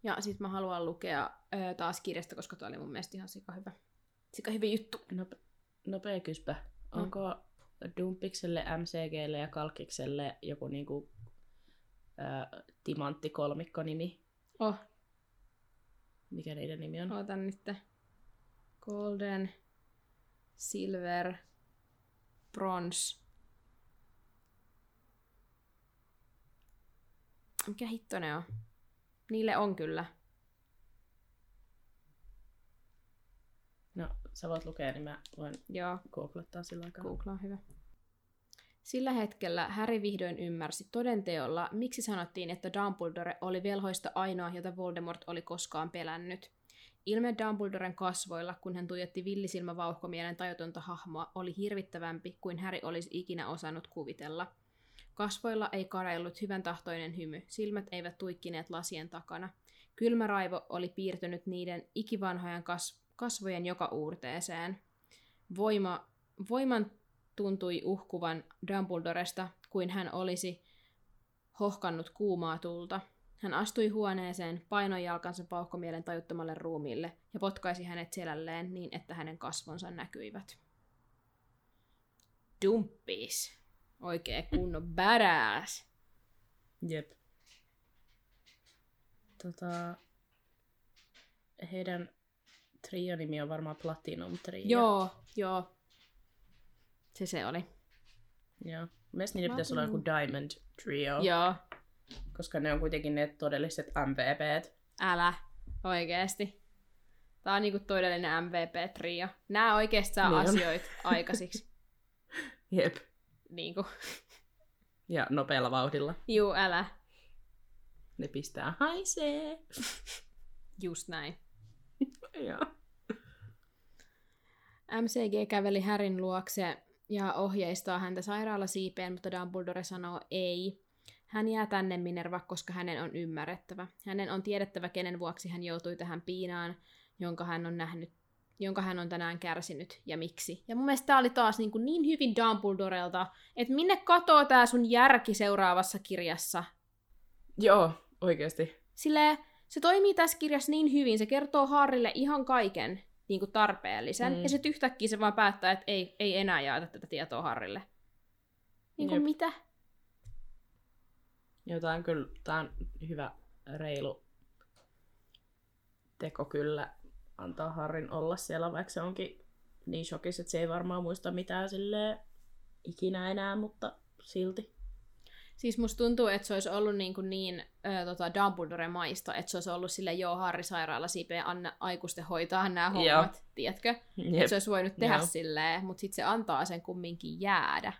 Ja sit mä haluan lukea ö, taas kirjasta, koska toi oli mun mielestä ihan sika hyvä. Sika hyvä juttu. Nope, nopea kyspä. No. Onko Dumpikselle, MCGlle ja Kalkikselle joku niinku, ää, timantti kolmikko nimi? Oh, Mikä niiden nimi on? ootan nyt. Golden, Silver, Bronze. Mikä hitto ne on? Niille on kyllä. No, sä voit lukea, niin mä voin Joo, googlettaa sillä aikaa. Google on hyvä. Sillä hetkellä Harry vihdoin ymmärsi todenteolla, miksi sanottiin, että Dumbledore oli velhoista ainoa, jota Voldemort oli koskaan pelännyt. Ilme Dumbledoren kasvoilla, kun hän tuijotti villisilmävauhkomielen tajutonta hahmoa, oli hirvittävämpi kuin Harry olisi ikinä osannut kuvitella. Kasvoilla ei kareillut hyvän tahtoinen hymy, silmät eivät tuikkineet lasien takana. Kylmä raivo oli piirtynyt niiden ikivanhojen kas- kasvojen joka uurteeseen. Voima, voiman tuntui uhkuvan Dumbledoresta, kuin hän olisi hohkannut kuumaa tulta. Hän astui huoneeseen, painoi jalkansa vauhkomielen tajuttomalle ruumiille ja potkaisi hänet selälleen niin, että hänen kasvonsa näkyivät. Dumppis. Oikee kunnon badass. Jep. Tota, heidän trio-nimi on varmaan Platinum Trio. Joo, joo. Se se oli. Joo. Mielestäni niiden pitäisi olla joku Diamond Trio, Joo. koska ne on kuitenkin ne todelliset MVPt. Älä. Oikeesti. Tää on niinku todellinen MVP-trio. Nää oikeesti saa Niin on. asioita aikaisiksi. Jep. Niinku, Ja nopealla vauhdilla. juu, älä. Ne pistää haisee. Just näin. Joo. MCG käveli Härin luokse ja ohjeistaa häntä sairaalasiipeen, mutta Dumbledore sanoo ei. Hän jää tänne Minerva, koska hänen on ymmärrettävä. Hänen on tiedettävä, kenen vuoksi hän joutui tähän piinaan, jonka hän on nähnyt jonka hän on tänään kärsinyt ja miksi. Ja mun mielestä tää oli taas niin, kuin niin hyvin Dumbledorelta, että minne katoo tää sun järki seuraavassa kirjassa. Joo, oikeesti. Silleen, se toimii tässä kirjassa niin hyvin, se kertoo Harrille ihan kaiken niin kuin tarpeellisen, Mm. ja sitten yhtäkkiä se vaan päättää, että ei, ei enää jaeta tätä tietoa Harrille. Niin kuin Jep. mitä? Joo, tää on kyllä tää on hyvä reilu teko kyllä antaa Harrin olla siellä, vaikka se onkin niin shokissa, että se ei varmaan muista mitään silleen ikinä enää, mutta silti. Siis musta tuntuu, että se olisi ollut niin, kuin niin ö, tota Dumbledore-maista, että se olisi ollut sille joo Harri sairaala siipeä anna aikuisten hoitaa nämä hommat, Joo. tiedätkö? Jep. Että se olisi voinut tehdä Joo. silleen, mutta sitten se antaa sen kumminkin jäädä.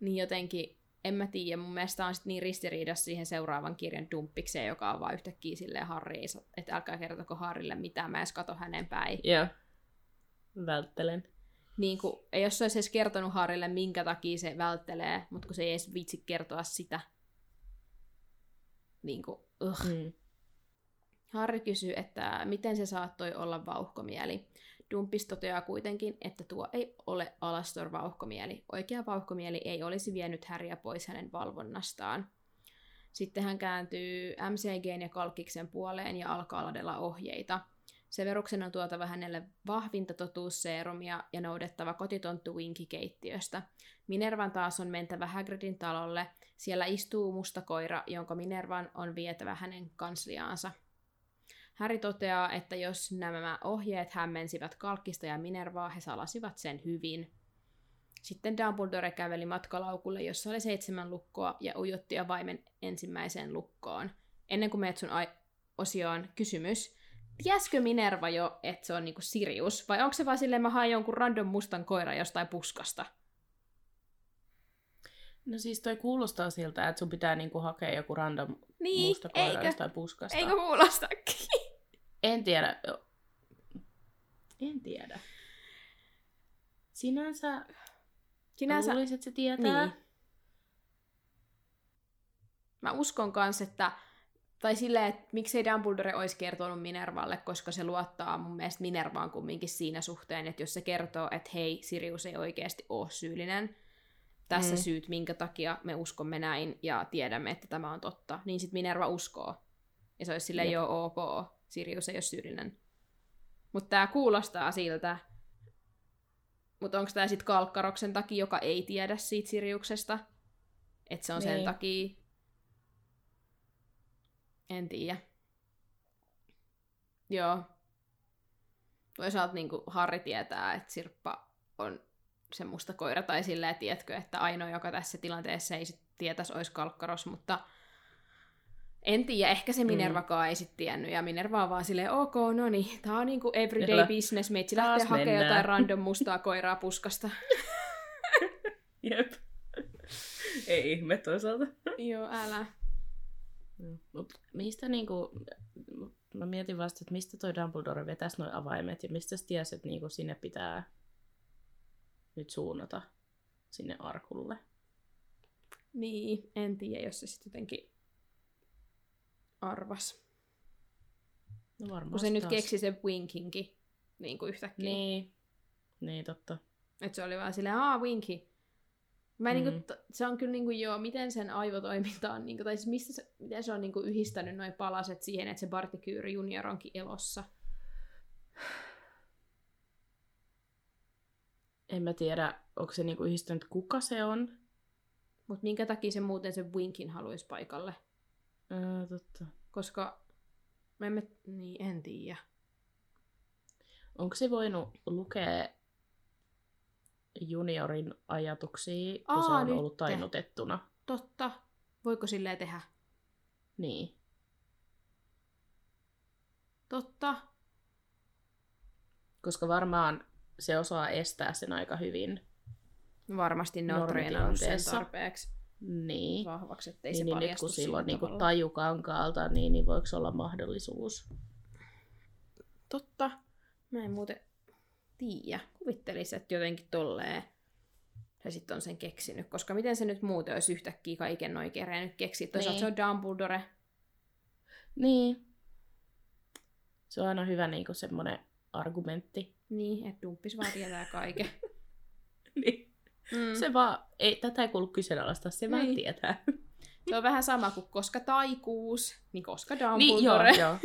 Niin jotenkin, en mä tiedä, mun mielestä on sit niin ristiriidassa siihen seuraavan kirjan dumppikseen, joka on vaan yhtäkkiä silleen Harri, että älkää kertoko Harrille mitään, mä edes kato hänen päin. Joo. Välttelen. Niin kuin, ei jos se olisi edes kertonut Harrille, minkä takia se välttelee, mutta kun se ei edes vitsi kertoa sitä. Niin ugh. Mm. Harri kysyy, että miten se saattoi olla vauhkomieli. Dumpis toteaa kuitenkin, että tuo ei ole Alastor vauhkomieli. Oikea vauhkomieli ei olisi vienyt Häriä pois hänen valvonnastaan. Sitten hän kääntyy MCGn ja Kalkkiksen puoleen ja alkaa ladella ohjeita. Severuksen on tuotava hänelle vahvinta totuusseerumia ja noudettava kotitonttu Winky-keittiöstä. Minervan taas on mentävä Hagridin talolle. Siellä istuu musta koira, jonka Minervan on vietävä hänen kansliaansa. Harry toteaa, että jos nämä ohjeet hämmensivät Kalkkista ja Minervaa, he salasivat sen hyvin. Sitten Dumbledore käveli matkalaukulle, jossa oli seitsemän lukkoa, ja ujutti avaimen ensimmäiseen lukkoon. Ennen kuin menet sun ai- osioon, kysymys. Tiesikö Minerva jo, että se on niinku Sirius, vai onko se vaan silleen, mä haen jonkun random mustan koiran jostain puskasta? No siis toi kuulostaa siltä, että sun pitää niinku hakea joku random Niin, musta koira eikö? jostain puskasta. Eikö kuulostakin? En tiedä. En tiedä. Sinänsä, Sinänsä, luulisin, että se tietää. Niin. Mä uskon kans, että tai silleen, että miksei Dumbledore olisi kertonut Minervalle, koska se luottaa mun mielestä Minervaan kumminkin siinä suhteen, että jos se kertoo, että hei, Sirius ei oikeasti ole syyllinen, tässä Mm. syyt, minkä takia me uskomme näin ja tiedämme, että tämä on totta, niin sitten Minerva uskoo. Ja se olisi silleen, Jep. joo, ok, Sirius ei ole syyllinen. Mutta tämä kuulostaa siltä, mutta onko tämä sitten Kalkkaroksen takia, joka ei tiedä siitä Siriuksesta? Että se on sen Niin. takia... En tiedä. Joo. Toisaalta niin Harri tietää, että Sirppa on se musta koira, tai silleen, tiedätkö, että ainoa, joka tässä tilanteessa ei sit tietäisi, olisi Kalkkaros, mutta en tiedä, ehkä se Minervakaan ei sit tiennyt, ja Minerva on vaan silleen, ok, no niin, tää on niinku everyday Kyllä. business, meitsi lähtee hakemaan jotain random mustaa koiraa puskasta. Jep. Ei ihme toisaalta. Joo, älä. Mut mistä niinku, mä mietin vasta, että mistä toi Dumbledore vetäisi noin avaimet ja mistä se tiesi, että niinku sinne pitää nyt suunnata sinne arkulle. Niin, en tiedä, jos se sitten jotenkin arvas. No varmaan Kun se nyt taas- keksi sen Winkinkin niin kuin yhtäkkiä. Niin. Niin. Niin, totta. Että se oli vaan silleen, aa, Winky. Mä mm. Mm. niinku, t- se on kyllä niinku, joo, miten sen aivotoiminta on, niinku, tai siis mistä se, miten se on niinku yhdistänyt noin palaset siihen, että se Bartikyyri junior onkin elossa. En mä tiedä, onko se niinku yhdistänyt, kuka se on. Mutta minkä takia se muuten se Winkin haluaisi paikalle? Ää, totta. Koska me emme, niin en tiedä. Onko se voinut lukea juniorin ajatuksia, kun Aa, se on nyt. ollut tainnutettuna? Totta. Voiko silleen tehdä? Niin. Totta. Koska varmaan se osaa estää sen aika hyvin. Varmasti ne on treenannut sen tarpeeksi Niin. vahvaksi, ettei Niin, se niin nyt paljastu kun sillä on sillä niinku tavalla. taju kankaalta, niin, niin voiko olla mahdollisuus? Totta. Mä en muuten tiedä. Kuvittelisi, että jotenkin tolleen se sitten on sen keksinyt, koska miten se nyt muuten olisi yhtäkkiä kaiken noin kerennyt keksiä. Toisaalta Niin. se on Dumbledore. Niin. Se on aina hyvä niinku semmoinen argumentti. Niin, että dumppis vaan tietää kaiken. Niin. Mm. Se vaan, ei, tätä ei kuulu kyseenalaistaa, se vaan Niin. tietää. se on vähän sama kuin koska taikuus, niin koska Niin, joo, Dumbledore. joo.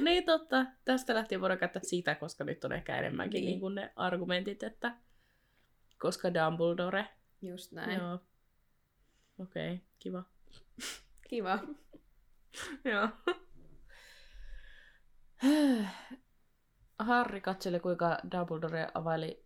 Niin totta. Tästä lähtien voidaan käyttää sitä, koska nyt on ehkä enemmänkin Niin. niin. Niin ne argumentit, että koska Dumbledore. Just näin. Joo. Okei, okay, kiva. Kiva. Joo. Harry katseli, kuinka Dumbledore availi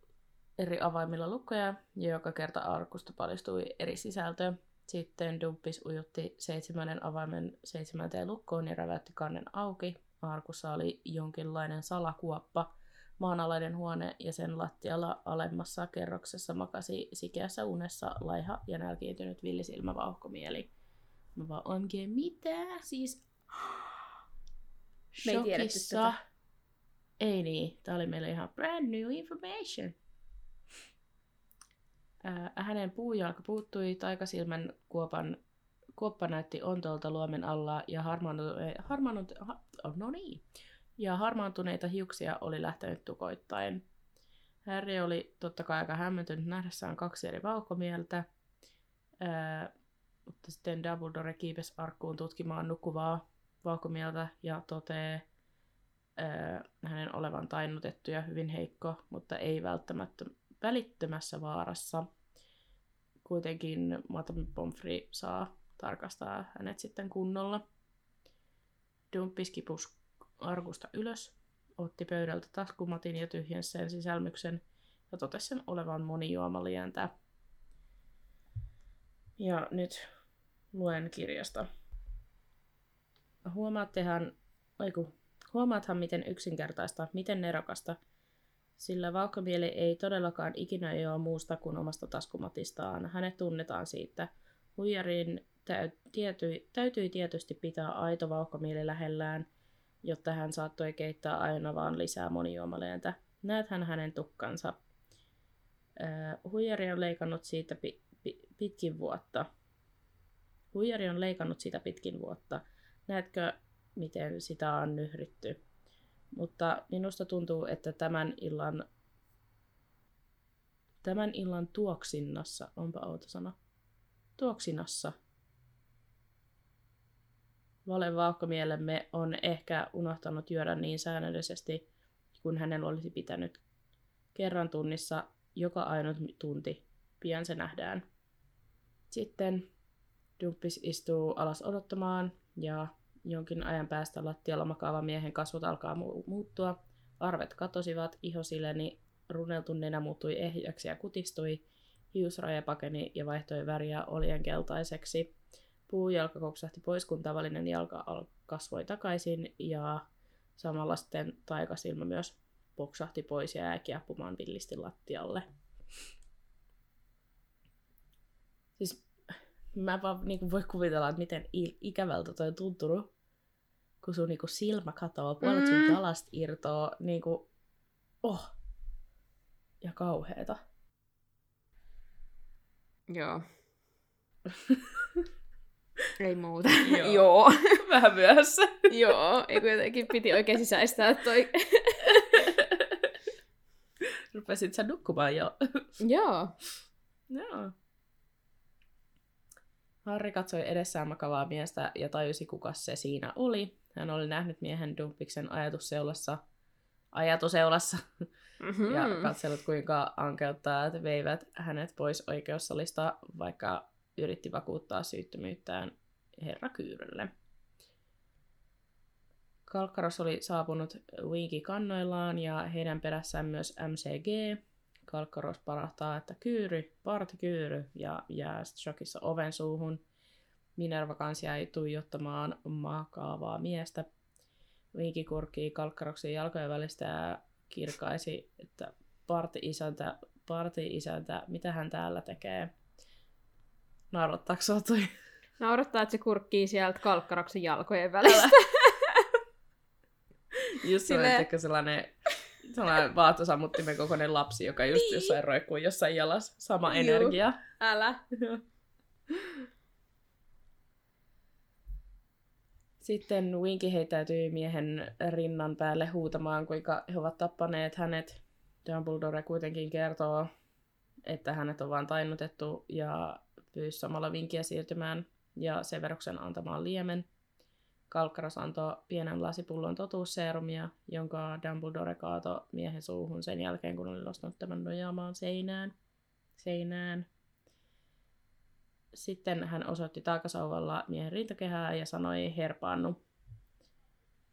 eri avaimilla lukkoja, ja joka kerta arkusta paljastui eri sisältöä. Sitten Dumpis ujutti seitsemännen avaimen seitsemänteen lukkoon ja räväytti kannen auki. Arkussa oli jonkinlainen salakuoppa, maanalainen huone ja sen lattialla alemmassa kerroksessa makasi sikeässä unessa laiha ja nälkiintynyt villisilmä vauhkomieli. Mä vaan, OMG, mitä? Siis Me ei shokissa. Ei niin, tää oli meille ihan brand new information. Hänen puujalka puuttui taikasilmän kuopan, kuoppa näytti ontolta luomen alla ja harmaantuneita, harmaantu, ha, oh, no niin. ja harmaantuneita hiuksia oli lähtenyt tukoittain. Harry oli totta kai aika hämmentynyt nähdessään kaksi eri vauhkomieltä, ää, mutta sitten Dumbledore kiipesi arkkuun tutkimaan nukkuvaa vauhkomieltä ja toteaa, ää, hänen olevan tainnutettu ja hyvin heikko, mutta ei välttämättä välittömässä vaarassa. Kuitenkin Madame Pomfrey saa tarkastaa hänet sitten kunnolla. Dumppis kipus arkusta ylös, otti pöydältä taskumatin ja tyhjensi sen sisälmyksen ja totesi sen olevan monijuomalientä. Ja nyt luen kirjasta. Huomaattehan, aiku, huomaathan miten yksinkertaista, miten nerokasta, sillä vauhkomieli ei todellakaan ikinä juo muusta kuin omasta taskumatistaan. Hänet tunnetaan siitä. Huijarin täy- tietyi, täytyi tietysti pitää aito vauhkomieli lähellään, jotta hän saattoi keittää aina vaan lisää monijuomaleenta. Näethän hänen tukkansa. Huijari on leikannut siitä pi- pi- pitkin vuotta. Huijari on leikannut sitä pitkin vuotta. Näetkö, miten sitä on nyhritty? Mutta minusta tuntuu, että tämän illan, tämän illan tuoksinnassa, onpa outo sana, tuoksinassa, Valen on ehkä unohtanut juoda niin säännöllisesti, kun hänellä olisi pitänyt. Kerran tunnissa, joka ainut tunti. Pian se nähdään. Sitten Dumppis istuu alas odottamaan ja jonkin ajan päästä lattialla makaava miehen kasvot alkaa mu- muuttua. Arvet katosivat, iho sileni, runeltu nenä muuttui ehjäksi ja kutistui. Hiusraja pakeni ja vaihtoi väriä olien keltaiseksi. Puujalka kopsahti pois, kun tavallinen jalka al- kasvoi takaisin ja samalla sitten taikasilmä myös poksahti pois ja jäi kieppumaan villisti lattialle. Siis mä vaan niin voi kuvitella, että miten ikävältä toi tuntunut, kun sun niin silmä katoaa, puolet sun Mm. jalasta irtoaa, niin kuin, oh, ja kauheeta. Joo. Ei muuta. Joo. Joo. Vähän myöhässä. Joo. Ei jotenkin piti oikein sisäistää toi. Rupesit sä nukkumaan jo. Joo. Joo. Harri katsoi edessään makavaa miestä ja tajusi, kuka se siinä oli. Hän oli nähnyt miehen Dumpiksen ajatusseulassa, ajatuseulassa Mm-hmm. ja katsellut, kuinka ankeuttajat veivät hänet pois oikeussalista, vaikka yritti vakuuttaa syyttömyyttään herra Kyyrylle. Kalkkaros oli saapunut Winky kannoillaan ja heidän perässään myös MCG. Kalkkaros parahtaa, että kyyry, partikyyry ja jää sit shokissa oven suuhun. Minerva kans jäi tuijottamaan makaavaa miestä. Viiki kurkkii kalkkaroksen jalkojen välistä ja kirkaisi, että parti-isäntä, parti-isäntä, mitä hän täällä tekee? Naurottaako sua toi? Naurattaa, että se kurkkii sieltä kalkkaroksen jalkojen välistä. Just Silleen- sellainen, sellainen, vaatosammuttimen kokoinen lapsi, joka just Niin. jossain roikkuu jossain jalas. Sama Juu. energia. Älä. Sitten Winky heittäytyi miehen rinnan päälle huutamaan, kuinka he ovat tappaneet hänet. Dumbledore kuitenkin kertoo, että hänet on vain tainnutettu ja pyysi samalla Winkiä siirtymään ja Severuksen antamaan liemen. Kalkkaros antoi pienen lasipullon totuusseerumia, jonka Dumbledore kaato miehen suuhun sen jälkeen, kun oli nostanut tämän nojaamaan seinään. Seinään. Sitten hän osoitti taakasauvalla miehen rintakehää ja sanoi herpaannu.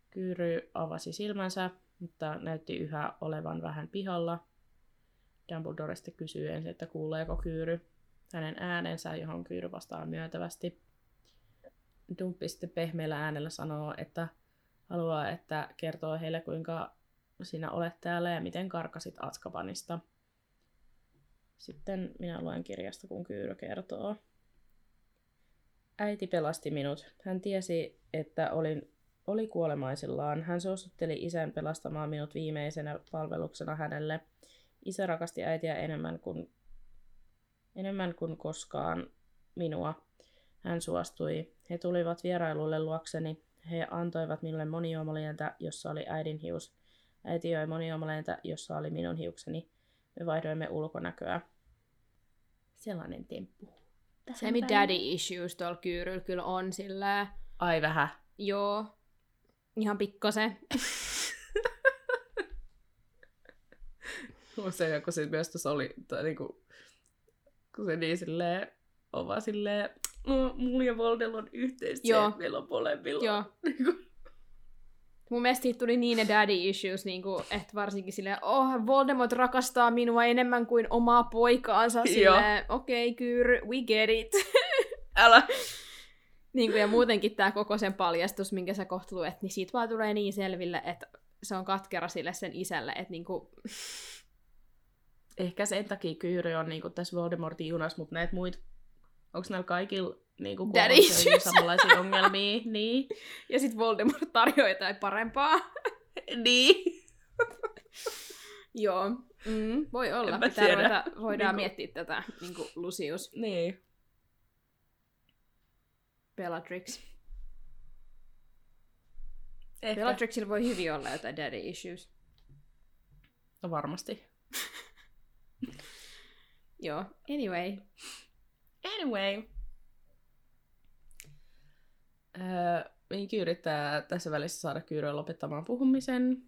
Kyyry avasi silmänsä, mutta näytti yhä olevan vähän pihalla. Dumbledore kysyy ensin, että kuuleeko Kyyry hänen äänensä, johon Kyyry vastaa myöntävästi. Dumppi sitten pehmeällä äänellä sanoo, että haluaa, että kertoo heille, kuinka sinä olet täällä ja miten karkasit Atskabanista. Sitten minä luen kirjasta, kun Kyyry kertoo. Äiti pelasti minut. Hän tiesi, että olin, oli kuolemaisillaan. Hän suostutteli isän pelastamaan minut viimeisenä palveluksena hänelle. Isä rakasti äitiä enemmän kuin, enemmän kuin koskaan minua. Hän suostui. He tulivat vierailulle luokseni. He antoivat minulle monijuomalientä, jossa oli äidin hius. Äiti joi monijuomalientä, jossa oli minun hiukseni. Me vaihdoimme ulkonäköä. Sellainen temppu. Semi daddy issues tuolla kyyryllä kyllä on sillä. Ai vähän. Joo. Ihan pikkasen. Se, kun se myös tuossa oli, tai niinku, kun se niin silleen, on vaan silleen, "No, mulla ja Voldella on yhteistä se, Joo. että meillä on molemmilla. Joo. Mun mielestä siitä tuli niin ne daddy issues, niin kuin, että varsinkin silleen, oh, Voldemort rakastaa minua enemmän kuin omaa poikaansa. Silleen, okei, okay, kyyry, we get it. Älä. niin kuin, ja muutenkin tämä koko sen paljastus, minkä sä kohta luet, niin siitä vaan tulee niin selville, että se on katkera sille sen isälle, että niinku, Ehkä sen takia Kyyry on niinku tässä Voldemortin junassa, mutta näitä muita, onko näillä kaikilla niinku Daddy kuolemansyöjillä issues. samanlaisia ongelmia? Niin. ja sitten Voldemort tarjoaa jotain parempaa. niin. Joo, mm, voi olla. Pitää ruveta, voidaan Niinku- miettiä tätä niinku Lucius Niin. Bellatrix. Ehkä. Bellatrixilla voi hyvin olla jotain daddy issues. No varmasti. Joo, anyway. Anyway. Öö, Vinki yrittää tässä välissä saada Kyyryä lopettamaan puhumisen,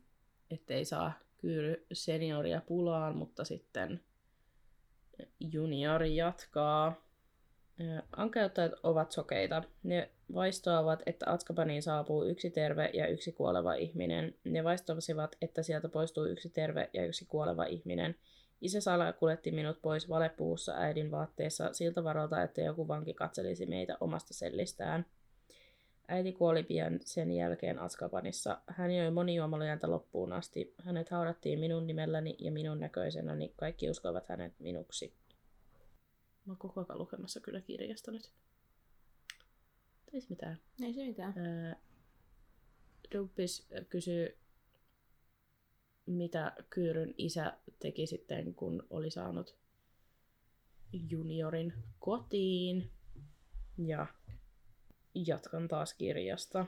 ettei saa Kyyry senioria pulaan, mutta sitten juniori jatkaa. Öö, Ankeuttajat ovat sokeita. Ne vaistoavat, että Atskabaniin saapuu yksi terve ja yksi kuoleva ihminen. Ne vaistoasivat, että sieltä poistuu yksi terve ja yksi kuoleva ihminen. Isä Sala kuljetti minut pois valepuussa äidin vaatteessa siltä varalta, että joku vanki katselisi meitä omasta sellistään. Äiti kuoli pian sen jälkeen Atskabanissa. Hän joi monijuomalientä loppuun asti. Hänet haudattiin minun nimelläni ja minun näköisenäni. Kaikki uskoivat hänet minuksi. Mä oon koko ajan lukemassa kyllä kirjasta nyt. Ei se mitään. Ei se mitään. Ää, Dumpis kysyy, mitä Kyyryn isä teki sitten, kun oli saanut juniorin kotiin. Ja jatkan taas kirjasta.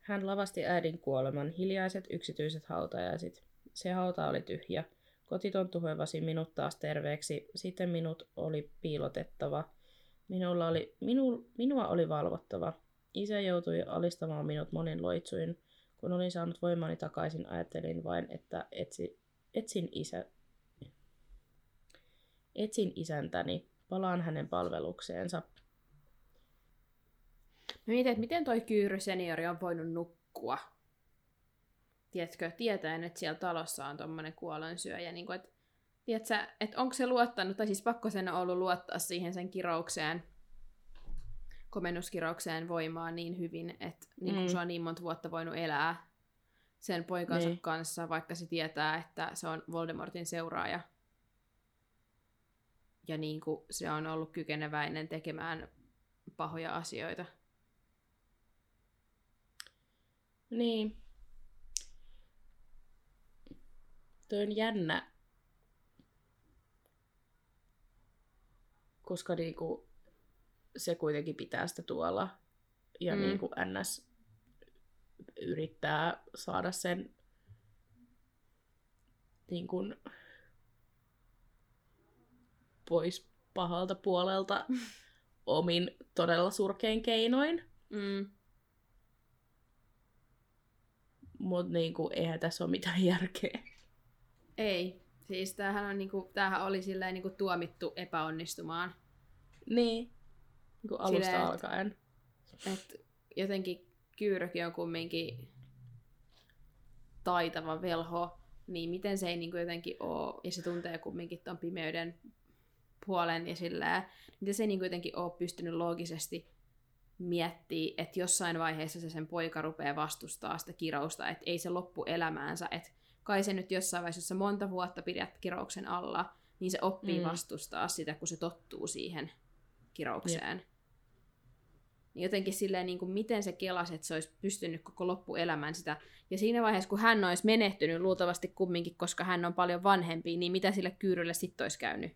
Hän lavasti äidin kuoleman hiljaiset yksityiset hautajaiset. Se hauta oli tyhjä. Kotitonttu hoivasi minut taas terveeksi. Sitten minut oli piilotettava. Minulla oli, minu, minua oli valvottava. Isä joutui alistamaan minut monin loitsuin. Kun olin saanut voimani takaisin, ajattelin vain, että etsi, etsin, isä, etsin isäntäni. Palaan hänen palvelukseensa. Mä mietin, että miten toi Kyyry seniori on voinut nukkua. Tiedätkö, tietäen, että siellä talossa on tommonen kuolonsyöjä. Niin kuin, että, tiedätkö, että onko se luottanut, tai siis pakko sen ollut luottaa siihen sen kiroukseen, komennuskiroukseen voimaan niin hyvin, että niin Mm. se on niin monta vuotta voinut elää sen poikansa Niin. kanssa, vaikka se tietää, että se on Voldemortin seuraaja. Ja niin kuin se on ollut kykeneväinen tekemään pahoja asioita. Niin. Toi on jännä. Koska niinku se kuitenkin pitää sitä tuolla. Ja Mm. mm. niinku NS yrittää saada sen niinku pois pahalta puolelta omin todella surkein keinoin. Mm. Mutta niinku, eihän tässä ole mitään järkeä. Ei. Siis tämähän, on niinku, tämähän oli silleen niinku tuomittu epäonnistumaan. Niin. Niinku alusta Silleen, et- alkaen. Et jotenkin Kyyrökin on kumminkin taitava velho, niin miten se ei niinku jotenkin ole, ja se tuntee kumminkin ton pimeyden puolen ja silleen, miten se ei niinku jotenkin ole pystynyt loogisesti miettiä, että jossain vaiheessa se sen poika rupeaa vastustaa sitä kirousta, että ei se loppu elämäänsä, että kai se nyt jossain vaiheessa, jos sä monta vuotta pidät kirouksen alla, niin se oppii Mm. vastustaa sitä, kun se tottuu siihen kiroukseen. Niin jotenkin silleen, niin kuin miten se kelasi, että se olisi pystynyt koko loppuelämän sitä. Ja siinä vaiheessa, kun hän olisi menehtynyt luultavasti kumminkin, koska hän on paljon vanhempi, niin mitä sille kyyrylle sitten olisi käynyt?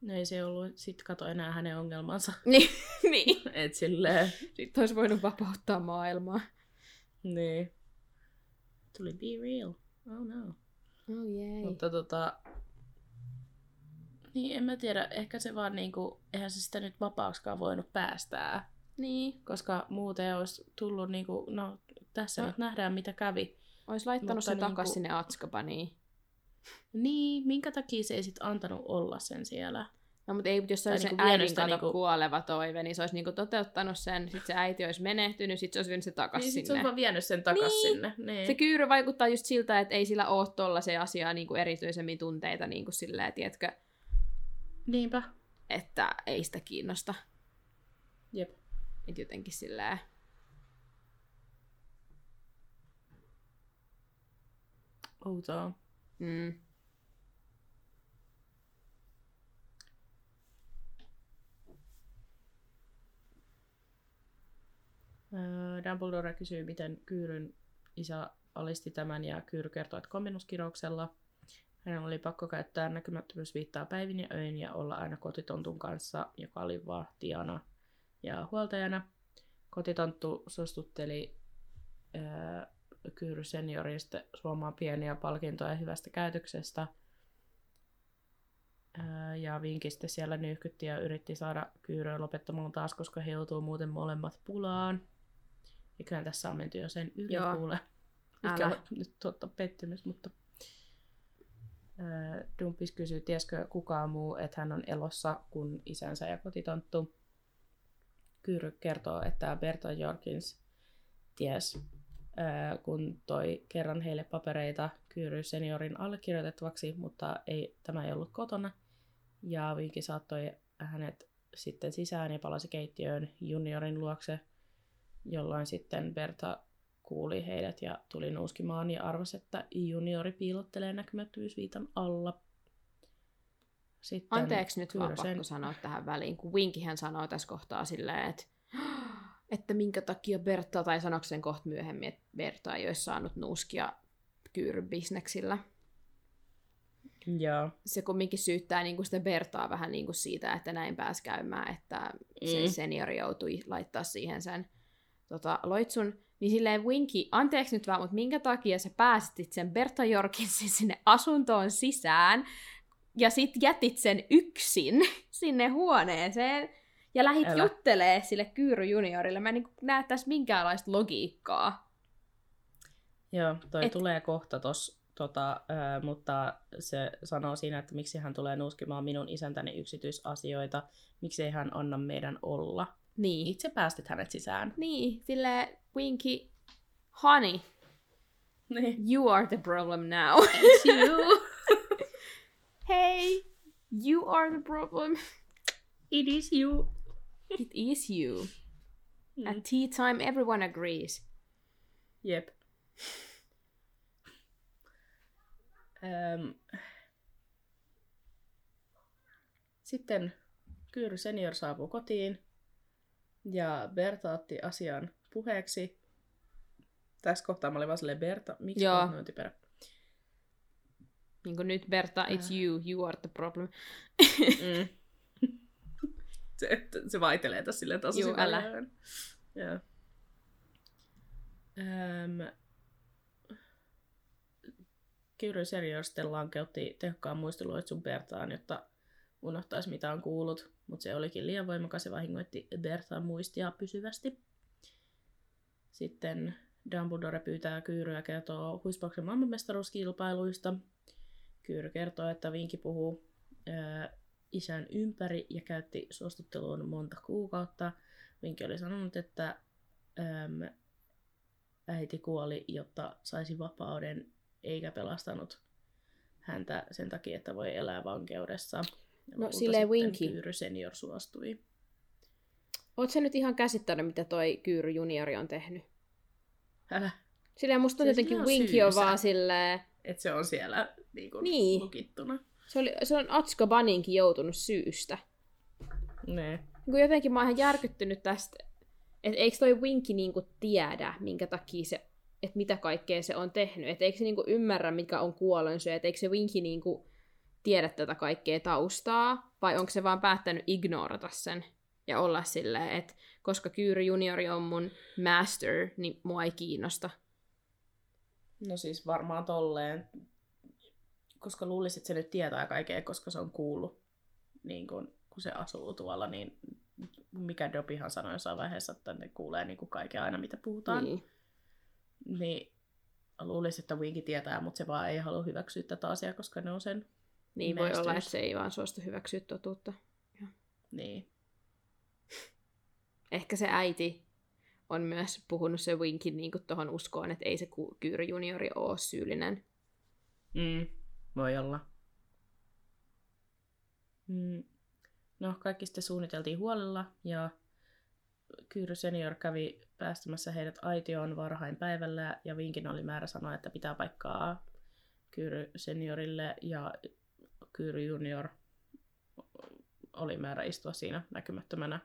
No ei se ollut sit kato enää hänen ongelmansa. Niin, niin. Et silleen, Sitten olisi voinut vapauttaa maailmaa. niin. Tuli be real. Oh no. Oh jei. Mutta tota... Niin, en mä tiedä. Ehkä se vaan niinku, eihän se sitä nyt vapaaksikaan voinut päästää. Niin. Koska muuten olisi tullut niinku, no tässä No. nyt nähdään mitä kävi. Olisi laittanut Mutta sen niinku- sinne Atskabaniin. Niin, minkä takia se ei sit antanut olla sen siellä? No mutta ei, jos se olisi niinku sen äidin kato niinku- kuoleva toive, niin se olisi niinku toteuttanut sen, sitten se äiti olisi menehtynyt, sitten se olisi vienyt se takas Niin sit se sinne. on vaan vienyt sen takas Niin. sinne. Niin. Se kyyry vaikuttaa just siltä, että ei sillä ole tollaisia asiaa niin kuin erityisemmin tunteita, niin kuin silleen, tiedätkö, Niinpä. että ei sitä kiinnosta. Jep. Et jotenkin silleen, Outoa. mm, Öö, Dumbledore kysyy, miten Kyyryn isä alisti tämän ja Kyyry kertoo, että komennuskirouksella. Hänen oli pakko käyttää näkymättömyysviittaa päivin ja öin ja olla aina kotitontun kanssa, joka oli vahtijana ja huoltajana. Kotitonttu suostutteli öö, Kyyry seniorista suomaan pieniä palkintoja hyvästä käytöksestä. Öö, ja Vinki sitten siellä nyyhkytti ja yritti saada Kyyryä lopettamaan taas, koska he joutuu muuten molemmat pulaan. Ja kyllä tässä on menty jo sen yli Joo. kuule. Mikä on nyt totta pettymys, mutta... Dumpis kysyy, tiesikö kukaan muu, että hän on elossa kuin isänsä ja kotitonttu. Kyyry kertoo, että Berta Jorkins ties, kun toi kerran heille papereita Kyyry seniorin allekirjoitettavaksi, mutta ei, tämä ei ollut kotona. Ja Vinki saattoi hänet sitten sisään ja palasi keittiöön juniorin luokse, jolloin sitten Berta kuuli heidät ja tuli nuuskimaan ja arvasi, että juniori piilottelee näkymättömyysviitan alla. Sitten anteeksi nyt vaan Kyyry pakko sanoa tähän väliin, kun Winkihän sanoo tässä kohtaa silleen, että että minkä takia Bertta, tai sanoiko sen kohta myöhemmin, että Bertta ei olisi saanut nuuskia kyyryn bisneksillä. Joo. se kumminkin syyttää niin kuin sitä Bertaa vähän niin kuin siitä, että näin pääsi käymään, että se Mm. seniori joutui laittaa siihen sen tota, loitsun. Niin silleen Winky, anteeksi nyt vaan, mutta minkä takia sä päästit sen Berta Jorkinsin sinne asuntoon sisään ja sit jätit sen yksin sinne huoneeseen ja lähit Älä. juttelee sille Kyyry juniorille. Mä en niin näe tässä minkäänlaista logiikkaa. Joo, toi Et- tulee kohta tos, tota, ö, mutta se sanoo siinä, että miksi hän tulee nuuskimaan minun isäntäni yksityisasioita, miksi ei hän anna meidän olla. Niin. Itse päästit hänet sisään. Niin, sille Winky, honey, Niin. You are the problem now. It's you. hey, you are the problem. It is you. It is you. Mm. At tea time, everyone agrees. Jep. Öm, sitten Kyyry senior saapuu kotiin ja Berta otti asian puheeksi. Tässä kohtaa mä olin vaan silleen, Berta, miksi Joo. noin typerä? Niin kuin nyt Berta, it's you, you are the problem. Mm. se, se vaitelee tässä silleen tosi Juu, älä. Joo. Öm, Kyyry senior sitten lankeutti tehokkaan muisteluitsun Bertaan, jotta unohtaisi mitä on kuullut, mutta se olikin liian voimakas ja vahingoitti Bertaan muistia pysyvästi. Sitten Dumbledore pyytää Kyyryä kertoa huispauksen maailmanmestaruuskilpailuista. Kyyry kertoo, että Vinki puhuu ää, isän ympäri ja käytti suostutteluun monta kuukautta. Vinki oli sanonut, että äm, äiti kuoli, jotta saisi vapauden, eikä pelastanut häntä sen takia, että voi elää vankeudessa. No, silleen Winky. Kyyry senior suostui. Oot sä nyt ihan käsittänyt, mitä toi Kyyry juniori on tehnyt? Älä, Silleen musta on Se jotenkin Winky on vaan silleen... että se on siellä niin kuin, Niin. lukittuna. Se, oli, se on Atskabaninkin joutunut syystä. Ne. Niin kuin jotenkin mä oon ihan järkyttynyt tästä, että eikö toi Winky niinku tiedä, minkä takia se, että mitä kaikkea se on tehnyt. Että eikö se niinku ymmärrä, mikä on kuolonsyö, että eikö se Winky niinku tiedä tätä kaikkea taustaa, vai onko se vaan päättänyt ignorata sen ja olla silleen, että koska Kyyry juniori on mun master, niin mua ei kiinnosta. No siis varmaan tolleen, koska luulisit, että se nyt tietää kaikkea, koska se on kuullut, niin kun, kun se asuu tuolla, niin mikä Dobihan sanoi jossain vaiheessa, että ne kuulee niin kuin kaiken aina, mitä puhutaan. Niin. Niin. luulisin, että Winky tietää, mutta se vaan ei halua hyväksyä tätä asiaa, koska ne on sen. Niin voi olla, että se ei vaan suostu hyväksyä totuutta. Niin. ehkä se äiti on myös puhunut se Winkin niin tuohon uskoon, että ei se Kyyry juniori ole syyllinen. Mm, voi olla. Mm. No, kaikki sitten suunniteltiin huolella ja Kyyry senior kävi päästämässä heidät aitioon varhain päivällä ja Vinkin oli määrä sanoa, että pitää paikkaa Kyyry seniorille ja Kyyry junior oli määrä istua siinä näkymättömänä.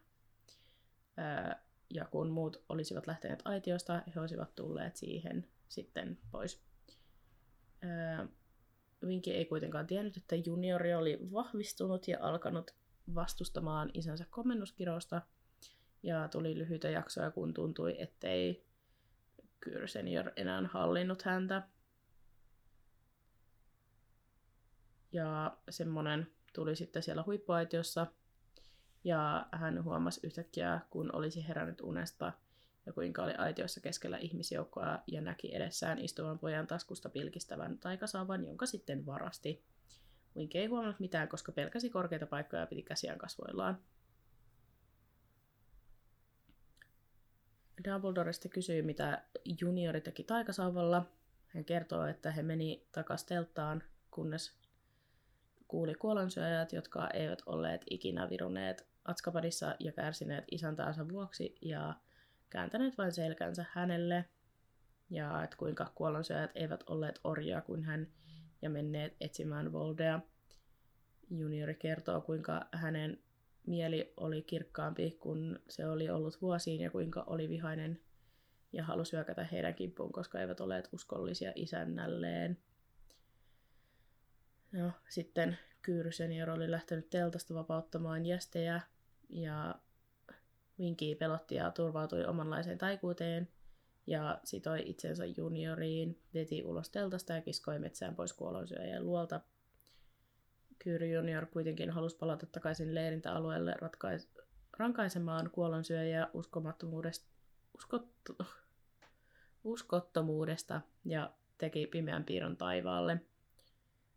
Ja kun muut olisivat lähteneet aitiosta, he olisivat tulleet siihen sitten pois. Vinki ei kuitenkaan tiennyt, että juniori oli vahvistunut ja alkanut vastustamaan isänsä komennuskirousta. Ja tuli lyhyitä jaksoja, kun tuntui, ettei Kyr senior enää hallinnut häntä. Ja semmonen tuli sitten siellä huippuaitiossa. Ja hän huomasi yhtäkkiä, kun olisi herännyt unesta, ja kuinka oli aitiossa keskellä ihmisjoukkoa ja näki edessään istuvan pojan taskusta pilkistävän taikasaavan, jonka sitten varasti. Wink ei huomannut mitään, koska pelkäsi korkeita paikkoja ja piti käsiään kasvoillaan. Dumbledore sitten mitä juniori teki taikasaavalla. Hän kertoo, että he meni takas telttaan, kunnes kuuli kuolansyöjät, jotka eivät olleet ikinä viruneet Atskabanissa ja kärsineet isäntänsä vuoksi ja kääntäneet vain selkänsä hänelle. Ja että kuinka kuolansyöjät eivät olleet orjia kuin hän ja menneet etsimään Voldea. Juniori kertoo, kuinka hänen mieli oli kirkkaampi, kun se oli ollut vuosiin ja kuinka oli vihainen ja halusi hyökätä heidän kimppuun, koska eivät olleet uskollisia isännälleen. No, sitten Kyyry senior oli lähtenyt teltasta vapauttamaan jästejä ja Winky pelotti ja turvautui omanlaiseen taikuuteen ja sitoi itsensä junioriin, veti ulos teltasta ja kiskoi metsään pois kuolonsyöjän luolta. Kyyry junior kuitenkin halusi palata takaisin leirintäalueelle ratkais- rankaisemaan kuolonsyöjää uskomattomuudesta, uskottu, uskottomuudesta ja teki pimeän piirron taivaalle.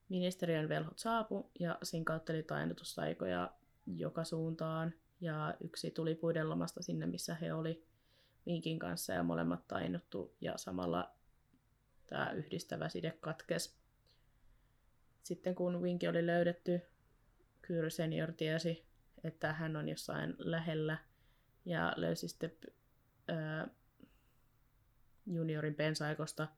Ministeriön velhot saapu ja sinkautteli tainnutustaikoja joka suuntaan ja yksi tuli puiden lomasta sinne, missä he oli Vinkin kanssa ja molemmat tainnuttu ja samalla tämä yhdistävä side katkes. Sitten kun Vinki oli löydetty, Kyyry senior tiesi, että hän on jossain lähellä ja löysi sitten ää, juniorin pensaikosta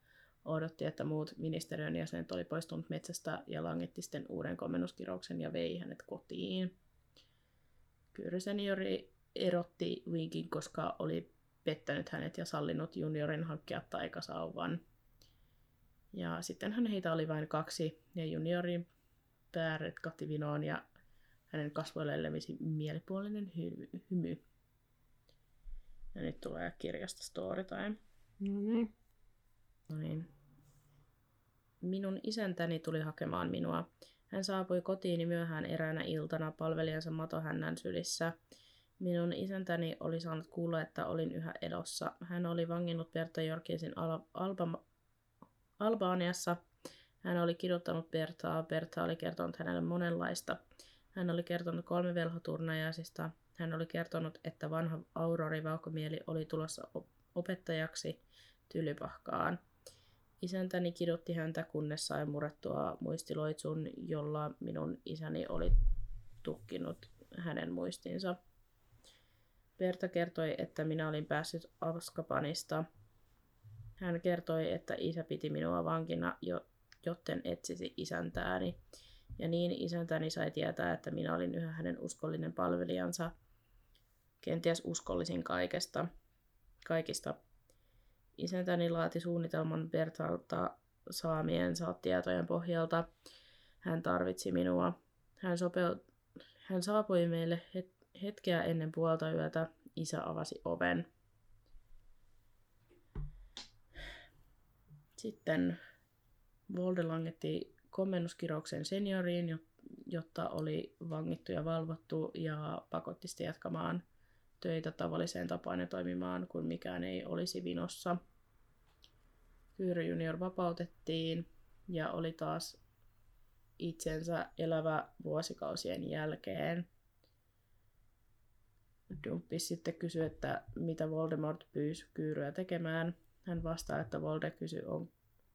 odotti, että muut ministeriön jäsenet oli poistunut metsästä ja langetti sitten uuden komennuskirouksen ja vei hänet kotiin. Kyry seniori erotti Winkin, koska oli pettänyt hänet ja sallinut juniorin hankkia taikasauvan. Ja sitten heitä oli vain kaksi, ja juniorin pää retkahti vinoon ja hänen kasvoilleen levisi mielipuolinen hy- hymy. Ja nyt tulee kirjasta storytime. No niin. No niin. Minun isäntäni tuli hakemaan minua. Hän saapui kotiini myöhään eräänä iltana palvelijansa matohännän sylissä. Minun isäntäni oli saanut kuulla, että olin yhä elossa. Hän oli vanginnut Berta Jorkinsin Al- Alba- Albaaniassa. Hän oli kiduttanut Bertaa. Berta oli kertonut hänelle monenlaista. Hän oli kertonut kolme velhoturnajaisista. Hän oli kertonut, että vanha Aurori Vauhkomieli oli tulossa op- opettajaksi Tylypahkaan. Isäntäni kidutti häntä, kunnes sai murrettua muistiloitsun, jolla minun isäni oli tukkinut hänen muistinsa. Berta kertoi, että minä olin päässyt Askapanista. Hän kertoi, että isä piti minua vankina, jo, jotten etsisi isäntääni. Ja niin isäntäni sai tietää, että minä olin yhä hänen uskollinen palvelijansa, kenties uskollisin kaikesta, kaikista. Isäntäni laati suunnitelman Bertalta saamiensa tietojen pohjalta. Hän tarvitsi minua. Hän, sopeu... Hän saapui meille het- hetkeä ennen puolta yötä. Isä avasi oven. Sitten Volde langetti komennuskirouksen senioriin, jo- jotta oli vangittu ja valvottu ja pakotti sitä jatkamaan töitä tavalliseen tapaan ja toimimaan, kun mikään ei olisi vinossa. Kyyry junior vapautettiin ja oli taas itsensä elävä vuosikausien jälkeen. Dumppis sitten kysyi, että mitä Voldemort pyysi Kyyryä tekemään. Hän vastaa, että Volde kysyi, on,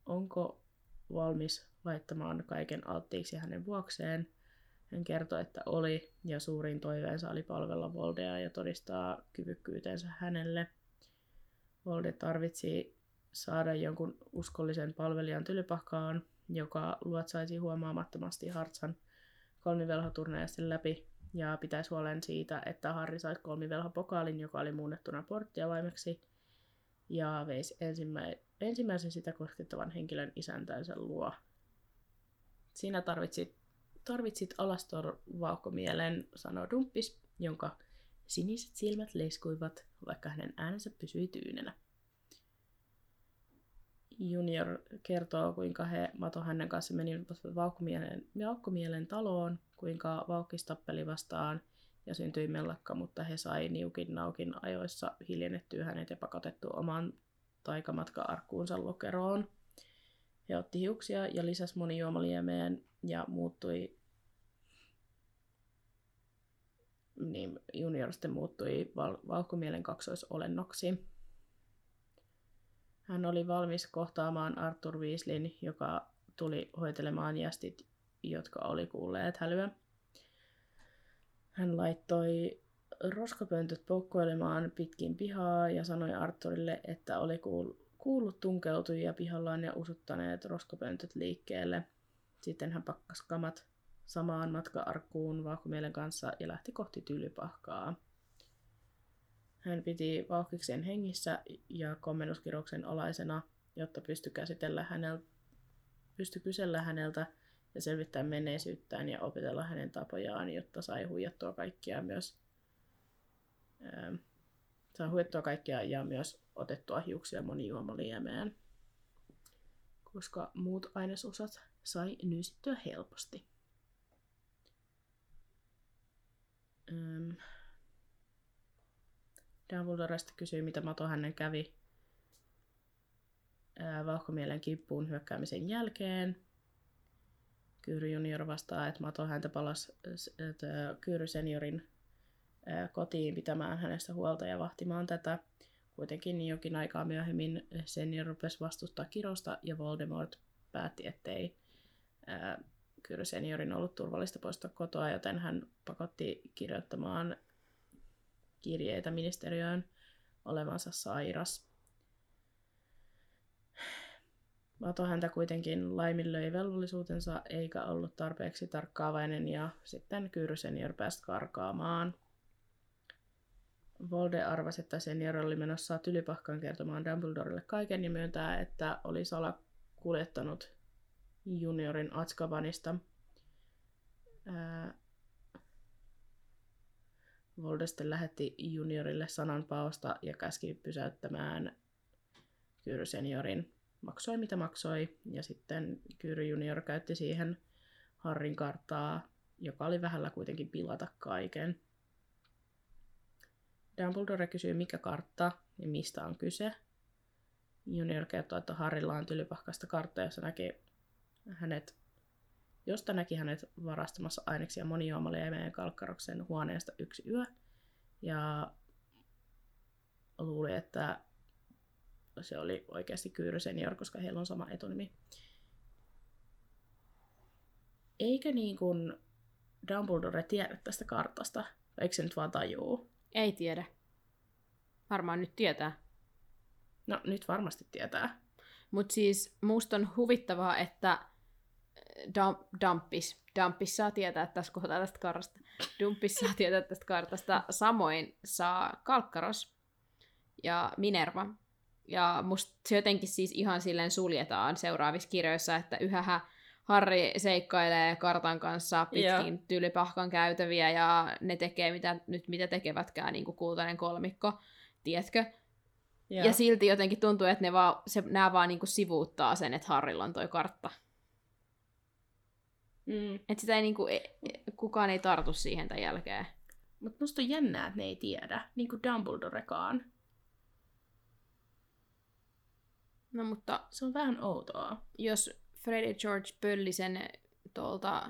onko valmis laittamaan kaiken alttiiksi hänen vuokseen. Hän kertoi, että oli, ja suurin toiveensa oli palvella Voldea ja todistaa kyvykkyytensä hänelle. Volde tarvitsi saada jonkun uskollisen palvelijan tylypahkaan, joka luotsaisi huomaamattomasti Hartsan kolmivelhoturneesti läpi ja pitäisi huolen siitä, että Harri saisi kolmivelhopokaalin, joka oli muunnettuna porttiavaimeksi, ja veisi ensimmä- ensimmäisen sitä koskettavan henkilön isäntänsä luo. Siinä tarvitsit, tarvitsit Alastor vauhkomielen, sanoi Dumppis, jonka siniset silmät leiskuivat, vaikka hänen äänensä pysyi tyynenä. Junior kertoo, kuinka he Mato hänen kanssa menivät Vauhkomielen, Vauhkomielen taloon, kuinka Vauhkis tappeli vastaan ja syntyi mellakka, mutta he sai niukin naukin ajoissa hiljennettyä hänet ja pakotettu oman taikamatka-arkkuunsa lokeroon. He otti hiuksia ja lisäsi monijuomaliemeen ja muuttui niin junior sitten muuttui val- Vauhkomielen kaksoisolennoksi. Hän oli valmis kohtaamaan Arthur Weasleyn, joka tuli hoitelemaan jästit, jotka oli kuulleet hälyä. Hän laittoi roskapöntöt poukkoilemaan pitkin pihaa ja sanoi Arthurille, että oli kuul- kuullut tunkeutujia pihallaan ja usuttaneet roskapöntöt liikkeelle. Sitten hän pakkasi kamat samaan matka-arkkuun vauhkomielen kanssa ja lähti kohti tylypahkaa. Hän piti vauhkiksen hengissä ja komennuskiroksen alaisena, jotta pystyi käsitellä häneltä, pystyi kysellä häneltä ja selvittää menneisyyttään ja opetella hänen tapojaan, jotta sai huijattua kaikkia myös ää, sai huijattua kaikkia ja myös otettua hiuksia monijuomaliemeen, koska muut ainesosat sai nyysittyä helposti. Ähm. Dumbledoresta kysyi, mitä Mato hänen kävi ää, vauhkomielen kimppuun hyökkäämisen jälkeen. Kyyry junior vastaa, että Mato häntä palasi että Kyyry seniorin ää, kotiin pitämään hänestä huolta ja vahtimaan tätä. Kuitenkin jokin aikaa myöhemmin senior rupesi vastustaa kirosta ja Voldemort päätti, ettei ää, Kyyry seniorin ollut turvallista poistaa kotoa, joten hän pakotti kirjoittamaan kirjeitä ministeriöön olevansa sairas. Vato häntä kuitenkin laiminlöi velvollisuutensa eikä ollut tarpeeksi tarkkaavainen ja sitten Kyry senior pääsi karkaamaan. Volde arvasi, että senior oli menossa tylypahkaan kertomaan Dumbledorelle kaiken ja myöntää, että oli salakuljettanut juniorin Atskabanista. Ää, Volde sitten lähetti juniorille sanan paosta ja käski pysäyttämään Kyry seniorin. Maksoi mitä maksoi ja sitten Kyry junior käytti siihen Harrin karttaa, joka oli vähällä kuitenkin pilata kaiken. Dumbledore kysyy mikä kartta ja mistä on kyse. Junior kertoo, että Harrilla on tylypahkasta kartta, jossa näki hänet, josta näki hänet varastamassa aineksia monijuomaleimeen kalkkaroksen huoneesta yksi yö. Ja luuli, että se oli oikeasti Kyyry senior, koska heillä on sama etunimi. Eikö niin kuin Dumbledore tiedä tästä kartasta? Eikö se nyt vaan tajuu? Ei tiedä. Varmaan nyt tietää. No nyt varmasti tietää. Mutta siis musta on huvittavaa, että Dum- Dumpis, Dumpis saa tietää tässä kohtaa tästä kartasta. Dumpis saa tietää tästä kartasta. Samoin saa Kalkkaros ja Minerva. Ja musta se jotenkin siis ihan silleen suljetaan seuraavissa kirjoissa, että yhähän Harri seikkailee kartan kanssa pitkin Joo. tylypahkan käytäviä ja ne tekee mitä, nyt mitä tekevätkään, niin kuin kultainen kolmikko, tiedätkö? Ja, Ja silti jotenkin tuntuu, että ne vaan, se, nämä vaan niinku sivuuttaa sen, että Harrilla on toi kartta. Mm. Että sitä ei niinku, e, e, kukaan ei tartu siihen tämän jälkeen. Mutta musta on jännää, että ne ei tiedä. Niin kuin Dumbledorekaan. No mutta Se on vähän outoa. jos Fred ja George pölli sen tuolta,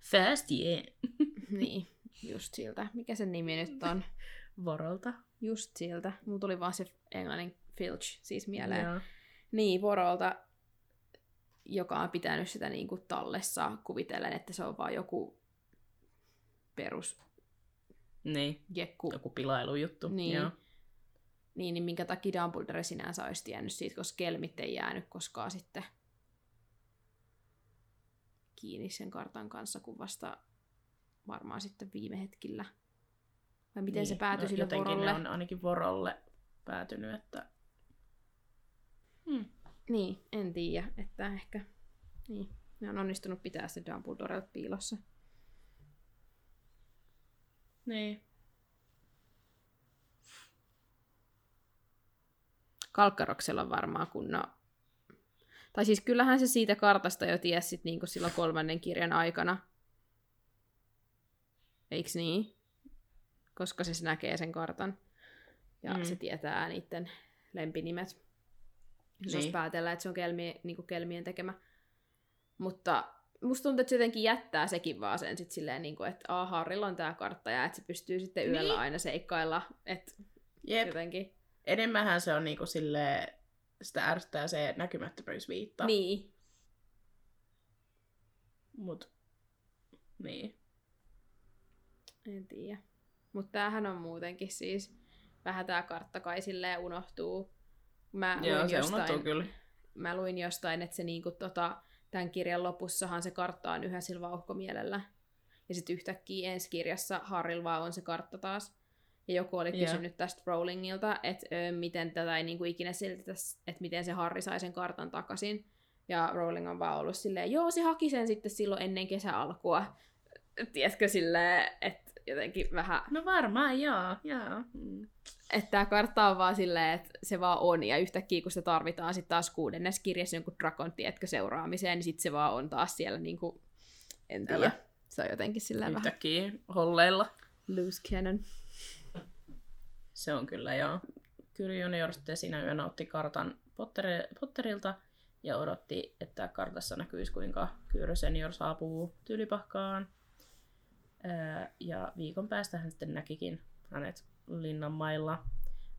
Fast yeah. niin, just siltä, mikä sen nimi nyt on? Vorolta. Just siltä. Mulla tuli vaan se englannin Filch siis mieleen. Joo. Niin, Vorolta, joka on pitänyt sitä niinku tallessa kuvitellen, että se on vaan joku perus Niin, jekku. joku pilailujuttu. Niin. Joo. Niin, niin minkä takia Dumbledore sinänsä olisi tiennyt siitä, koska kelmit ei jäänyt koskaan sitten kiinni sen kartan kanssa, kun vasta varmaan sitten viime hetkillä. Vai miten se päätyi no, sille jotenkin vorolle? ne on ainakin Vorolle päätynyt, että... Hmm. Niin, en tiedä, että ehkä niin, ne on onnistunut pitää se Dumbledore piilossa. Niin. Kalkkaroksella on varmaan kunnon... Tai siis kyllähän se siitä kartasta jo tiesi sit niinku silloin kolmannen kirjan aikana. Eiks niin? Koska se näkee sen kartan. Ja mm. se tietää niiden lempinimet. Niin. Niin. olisi päätellä, että se on kelmi, niinku kelmien tekemä. Mutta musta tuntuu, että se jotenkin jättää sekin vaan sen sit silleen, niinku, että Aa, Harrilla on tää kartta ja että se pystyy sitten yöllä Niin. aina seikkailla. Että Jep. jotenkin. Enemmänhän se on niinku sille sitä ärsyttää se näkymättömyysviitta. Niin. Mut, niin. En tiedä. Mutta tämähän on muutenkin siis, vähän tää kartta kai silleen unohtuu. Mä Joo, luin se jostain, kyllä. Mä luin jostain, että se niinku tota, tämän kirjan lopussahan se kartta on yhä sillä vauhkomielellä. Ja sitten yhtäkkiä ensi kirjassa Harrilla vaan on se kartta taas. Ja joku oli kysynyt tästä Rowlingilta, että ö, miten tätä ei niinku ikinä selitetä, että miten se Harri sai sen kartan takaisin. Ja Rowling on vaan ollut silleen, joo, se haki sen sitten silloin ennen kesäalkua. Tiedätkö silleen, että jotenkin vähän No varmaan, joo. joo. Mm. että tämä kartta on vaan silleen, että se vaan on, ja yhtäkkiä kun se tarvitaan sitten taas kuudennes kirjassa jonkun drakon, tiedätkö, seuraamiseen, niin sitten se vaan on taas siellä niinku, en tiedä. Älä. Se on jotenkin silleen vähän Yhtäkkiä holleilla. loose cannon. Se on kyllä, joo. Kyllä Junior sitten siinä yönä otti kartan Potter- Potterilta ja odotti, että kartassa näkyisi, kuinka Kyyrö senior saapuu tylypahkaan. Ja viikon päästä hän sitten näkikin hänet linnan mailla,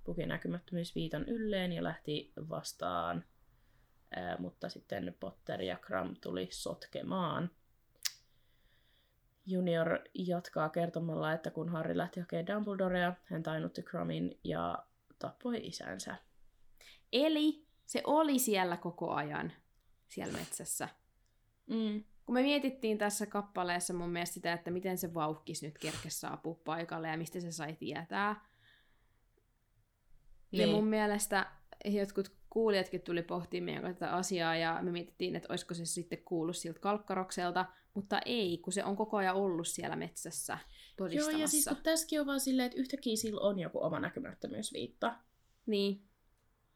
puki näkymättömyysviitan ylleen ja lähti vastaan. Mutta sitten Potter ja Kram tuli sotkemaan. Junior jatkaa kertomalla, että kun Harry lähti hakemaan Dumbledorea, hän tainutti Crumin ja tappoi isänsä. Eli Se oli siellä koko ajan, siellä metsässä. Mm. Kun me mietittiin tässä kappaleessa mun mielestä sitä, että miten se vauhkis nyt kerkes saapua paikalle ja mistä se sai tietää. Niin. Ja Niin. mun mielestä jotkut kuulijatkin tuli pohtimaan tätä asiaa ja me mietittiin, että olisiko se sitten kuullut siltä kalkkarokselta, mutta ei, kun se on koko ajan ollut siellä metsässä Joo, todistamassa. ja siis kun tässäkin on vaan silleen, että yhtäkkiä sillä on joku oma näkymättömyysviitta. Niin,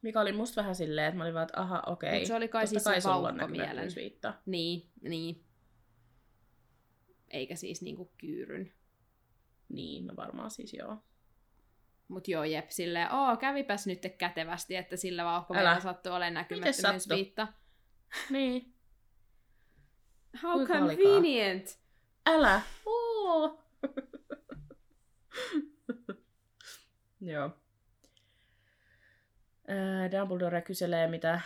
Mikä oli musta vähän silleen, että mä olin vaan, että aha, okei. Mut se oli kai totta siis se vauhkomielen. näkymättömyysviitta. niin, niin. Eikä siis niinku kyyryn. Niin, no varmaan siis joo. Mut joo, jep, silleen, oo, kävipäs nyt kätevästi, että sillä vauhkomielellä sattuu olemaan näkymättömyysviitta. Niin. How Kuinka olikaan? convenient! Älä! Oo! Joo. Ää, Dumbledore kyselee, mitä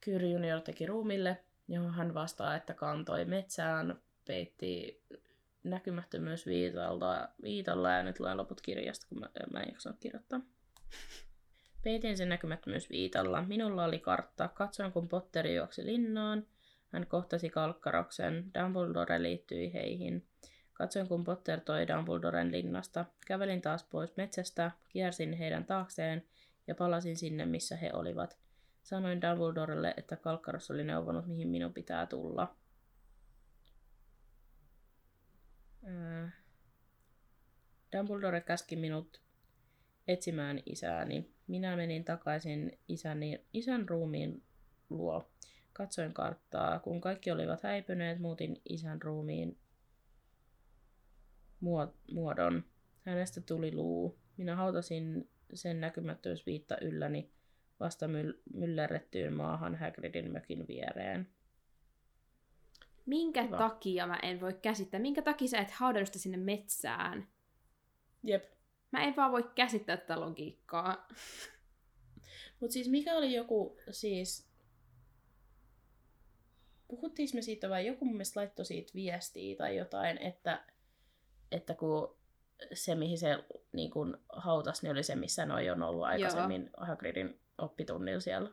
Kyry Junior teki ruumille, johon hän vastaa, että kantoi metsään, peitti näkymättömyysviitalla viitalla, ja nyt luen loput kirjasta, kun mä, mä en jaksanut kirjoittaa. Peitin sen näkymättömyysviitalla. Minulla oli kartta. Katsoin, kun Potteri juoksi linnaan. Hän kohtasi Kalkkaroksen. Dumbledore liittyi heihin. Katsoin, kun Potter toi Dumbledoren linnasta. Kävelin taas pois metsästä, kiersin heidän taakseen ja palasin sinne, missä he olivat. Sanoin Dumbledorelle, että Kalkkaros oli neuvonut, mihin minun pitää tulla. Ää, Dumbledore käski minut etsimään isääni. Minä menin takaisin isäni, isän ruumiin luo. Katsoin karttaa. Kun kaikki olivat häipyneet, muutin isän ruumiin muo- muodon. Hänestä tuli luu. Minä hautasin sen näkymättömyysviitta ylläni vasta myll- myllerrettyyn maahan Hagridin mökin viereen. Minkä Kiva. takia mä en voi käsittää? Minkä takia sä et haudannut sinne metsään? Jep. Mä en vaan voi käsittää tätä logiikkaa. Mutta siis mikä oli joku, siis... Puhuttiinko me siitä vai joku mun mielestä laittoi siitä viestiä tai jotain, että, että kun se, mihin se niin kun hautas, niin oli se, missä noi on ollut aikaisemmin Hagridin oppitunnilla siellä.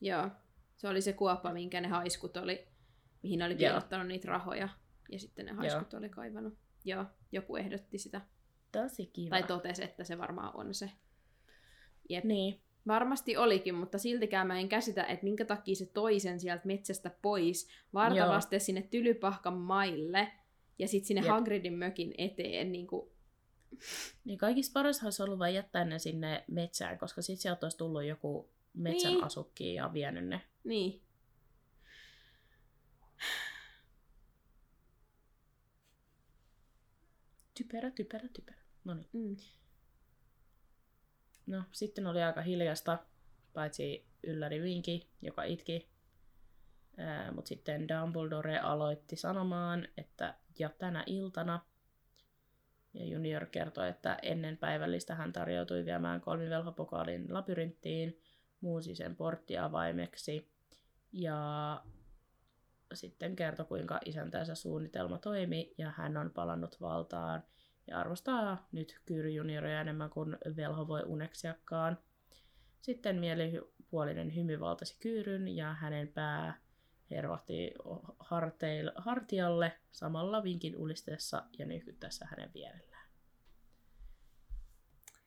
Joo. Se oli se kuoppa, minkä ne haiskut oli, mihin ne oli Joo. piilottanut niitä rahoja. Ja sitten ne haiskut oli kaivannut. Joo, joku ehdotti sitä. Tosi kiva. Tai totesi, että se varmaan on se. Jep. Niin. Varmasti olikin, mutta siltikään mä en käsitä, että minkä takia se toi sen sieltä metsästä pois vartavasti sinne Tylypahkan maille ja sitten sinne Jep. Hagridin mökin eteen. Niin kuin... Niin kaikista paras olisi ollut vain jättää ne sinne metsään, koska sitten sieltä olisi tullut joku metsän Niin. asukki ja vienyt ne. Niin. Typerä, typerä, typerä. No niin. Mm. No, sitten oli aika hiljasta, paitsi ylläri Vinki, joka itki. Mutta sitten Dumbledore aloitti sanomaan, että ja tänä iltana. Ja Junior kertoi, että ennen päivällistä hän tarjoutui viemään kolmivelhopokaalin labyrinttiin, muusi sen porttiavaimeksi ja sitten kertoi, kuinka isäntänsä suunnitelma toimi ja hän on palannut valtaan ja arvostaa nyt Kyry junioria enemmän kuin velho voi uneksiakaan. Sitten mielipuolinen hymy valtasi Kyyryn ja hänen pää hervahti harteil, hartialle samalla vinkin ulisteessa ja nyhkyttäessä hänen vierellään.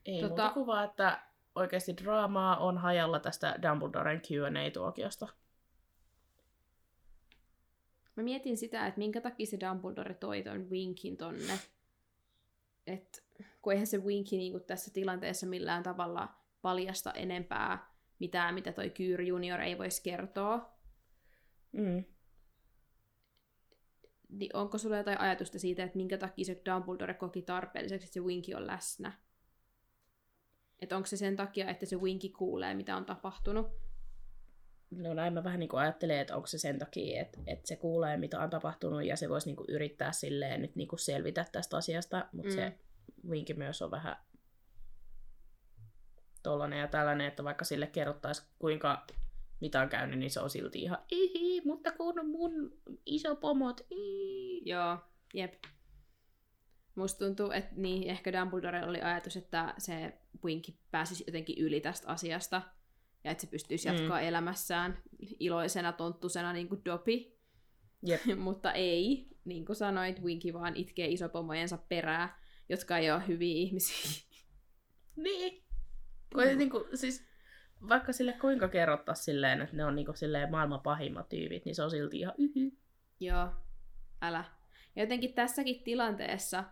Ei tota... Muuta kuin vaan, että oikeasti draamaa on hajalla tästä Dumbledoren Q&A-tuokiosta. Mä mietin sitä, että minkä takia se Dumbledore toi ton Winkin tonne. Et, kun eihän se Winki niinku tässä tilanteessa millään tavalla paljasta enempää mitään, mitä toi Kyr Junior ei voisi kertoa. Mm. Niin onko sulla jotain ajatusta siitä, että minkä takia se Dumbledore koki tarpeelliseksi, että se Winki on läsnä? Että onko se sen takia, että se Winki kuulee, mitä on tapahtunut? No näin mä vähän niin ajattelen, että onko se sen takia, että, että se kuulee, mitä on tapahtunut, ja se voisi niin yrittää silleen nyt niin selvitä tästä asiasta, mutta mm. se Winki myös on vähän tollanen ja tällainen, että vaikka sille kerrottaisiin kuinka mitä on käynyt, niin se on silti ihan ihi, mutta kun mun iso pomot, ii. Joo, jep. Musta tuntuu, että niin, ehkä Dumbledore oli ajatus, että se Winky pääsisi jotenkin yli tästä asiasta. ja että se pystyisi jatkaa Mm. elämässään iloisena, tonttusena niin kuin Dopi. Jep. Mutta ei, niin kuin sanoit, Winky vaan itkee isopomojensa perää, jotka ei ole hyviä ihmisiä. Niin. Kun ei niinku, siis, vaikka sille kuinka kerrottaa silleen, että ne on niinku silleen maailman pahimmat tyypit, niin se on silti ihan yhy. Joo, älä. Ja jotenkin tässäkin tilanteessa,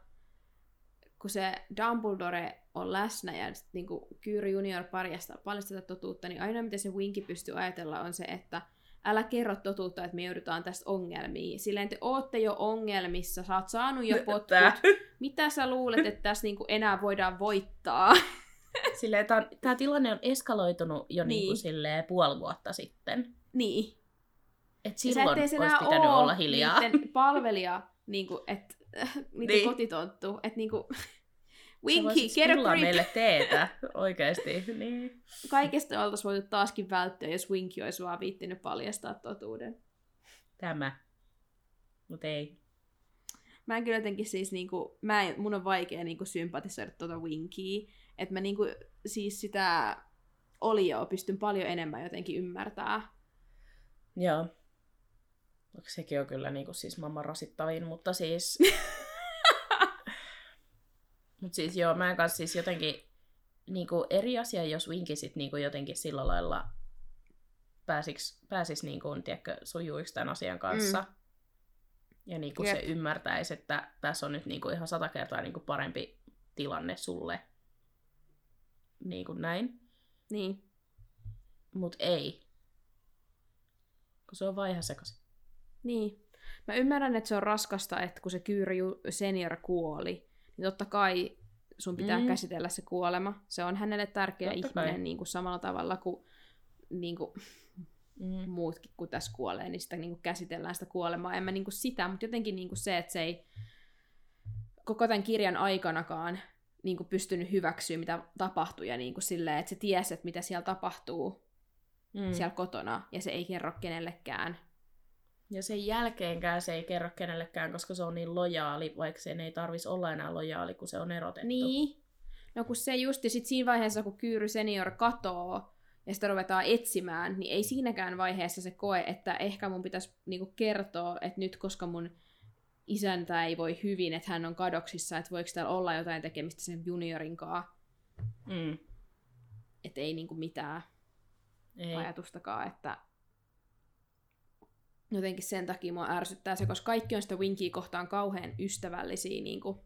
kun se Dumbledore on läsnä ja sit niinku Kyyri Junior paljastaa paljon tätä totuutta, niin ainoa mitä se Winky pystyy ajatella on se, että älä kerro totuutta, että me joudutaan tästä ongelmiin. Silleen te ootte jo ongelmissa, sä oot saanut jo potkut. Mitä sä luulet, että tässä niinku enää voidaan voittaa? Silleen, tää, tää tilanne on eskaloitunut jo niin. niinku Niin. silleen puoli vuotta sitten. niin. Et silloin et olisi pitänyt olla hiljaa. palvelija, niinku, et, niinku Niin. kotitonttu. Et niinku, Winky, voisit get a grip. meille teetä, oikeesti. Niin. Kaikesta oltaisiin voitu taaskin välttyä, jos Winky olisi vaan viittinyt paljastaa totuuden. Tämä. Mut ei. Mä en kyllä jotenkin siis niinku, mä en, mun on vaikea niinku sympatisoida tuota Winkyä. Että mä niinku siis sitä olioa pystyn paljon enemmän jotenkin ymmärtää. Joo. Sekin on kyllä niinku siis maailman rasittavin, mutta siis... Mut siis joo, mä en kanssa siis jotenkin niinku eri asia, jos Winki sit niinku jotenkin sillä lailla pääsiks, pääsis niinku, tiedätkö, sujuiksi tämän asian kanssa. Mm. Ja niinku se Jep. ymmärtäisi, että tässä on nyt niinku ihan sata kertaa niinku parempi tilanne sulle. Niinku näin. Niin. Mut ei. Kun se on vaan ihan sekaisin. Niin. Mä ymmärrän, että se on raskasta, että kun se Kyyri senior kuoli, niin totta kai sun pitää mm. käsitellä se kuolema. Se on hänelle tärkeä Totta ihminen kai. niin kuin samalla tavalla kuin, niin kuin Mm. muutkin, kun tässä kuolee, niin sitä niin kuin käsitellään sitä kuolemaa. En mä niin kuin sitä, mutta jotenkin niin kuin se, että se ei koko tämän kirjan aikanakaan niin kuin pystynyt hyväksyä, mitä tapahtui, ja niin kuin silleen, että se tiesi, että mitä siellä tapahtuu Mm. siellä kotona, ja se ei kerro kenellekään. Ja sen jälkeenkään se ei kerro kenellekään, koska se on niin lojaali, vaikka sen ei tarvis olla enää lojaali, kun se on erotettu. Niin. No kun se justi sit siinä vaiheessa, kun Kyyry senior katoo, ja sitä ruvetaan etsimään, niin ei siinäkään vaiheessa se koe, että ehkä mun pitäisi niinku kertoa, että nyt koska mun isäntä ei voi hyvin, että hän on kadoksissa, että voiko täällä olla jotain tekemistä sen juniorin kanssa, Mm. että ei niinku mitään Ei. ajatustakaan, että jotenkin sen takia mua ärsyttää se, koska kaikki on sitä Winkiä kohtaan kauhean ystävällisiä, niin kuin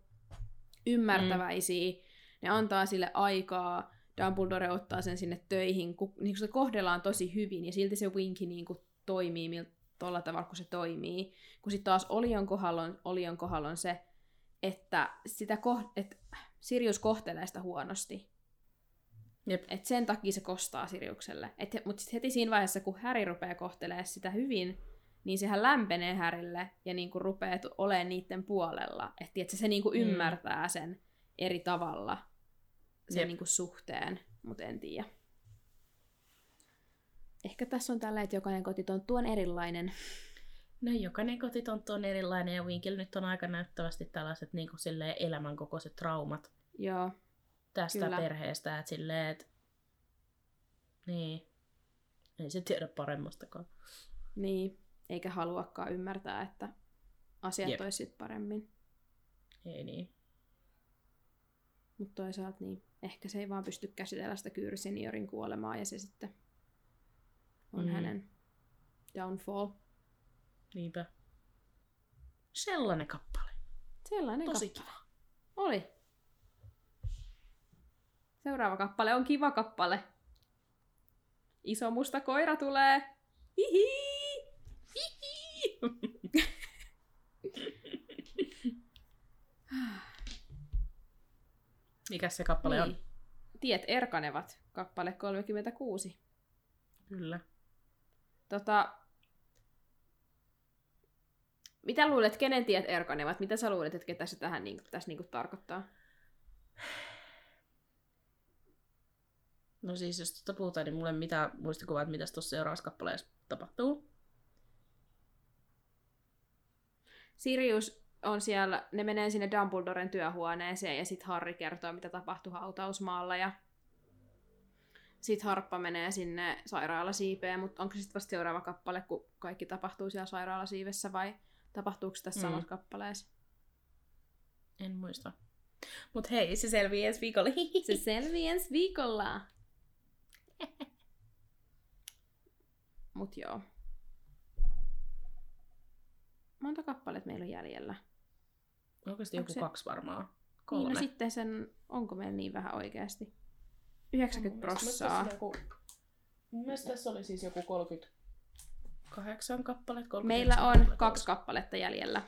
ymmärtäväisiä. Mm. Ne antaa sille aikaa, Dumbledore ottaa sen sinne töihin, kun niin se kohdellaan tosi hyvin, ja silti se Winky niin kuin toimii mil, tolla tavalla, kun se toimii. Kun sitten taas Olion kohdalla on, Olion kohdalla on se, että, sitä koh- että Sirius kohtelee sitä huonosti. Jep. Et sen takia se kostaa Siriukselle. Mutta sitten heti siinä vaiheessa, kun Häri rupeaa kohtelemaan sitä hyvin, niin sehän lämpenee Härille ja niinku rupeaa olemaan niiden puolella. Että se niinku Mm. ymmärtää sen eri tavalla, sen Jep. niinku suhteen, mutta en tiedä. Ehkä tässä on tällä, että jokainen kotitonttu on erilainen. No jokainen kotitonttu on erilainen ja Winkillä nyt on aika näyttävästi tällaiset niin kuin silleen elämänkokoiset traumat Joo, tästä Kyllä. perheestä, että silleen, että niin, ei se tiedä paremmastakaan. niin. Eikä haluakaan ymmärtää, että asiat Jep. olisi sit paremmin. Ei niin. Mutta toisaalta niin, ehkä se ei vaan pysty käsitellä sitä Kyyry seniorin kuolemaa ja se sitten on Mm. hänen downfall. Niinpä. Sellainen kappale. Sellainen Tosi kappale. Oli. Seuraava kappale on kiva kappale. Iso musta koira tulee. Hihi! Hihi! Mikä se kappale on? Niin. Tiet erkanevat, kappale 36. Kyllä. Tota, mitä luulet, kenen tiet erkanevat? Mitä sä luulet, että ketä se tähän niin, tässä niin tarkoittaa? No siis, jos tuota puhutaan, niin mulle ei mitään muistikuvaa, että mitä tuossa seuraavassa kappaleessa tapahtuu. Sirius on siellä, ne menee sinne Dumbledoren työhuoneeseen ja sitten Harry kertoo, mitä tapahtui hautausmaalla ja sit Harppa menee sinne sairaalasiipeen, mutta onko se sitten vasta seuraava kappale, kun kaikki tapahtuu siellä sairaalasiivessä, vai tapahtuuko se tässä Mm. samassa kappaleessa? En muista. Mut hei, se selvii ensi viikolla. Se selvii ensi viikolla. Mut joo. Monta kappaleet meillä on jäljellä? Onko joku se- kaksi varmaan? Niin, Kolme. no sitten sen, onko meillä niin vähän oikeasti? 90 prossaa. Joku... Mun mielestä tässä oli siis joku 38 kappaletta. 39 Meillä on kappaletta. kaksi kappaletta jäljellä.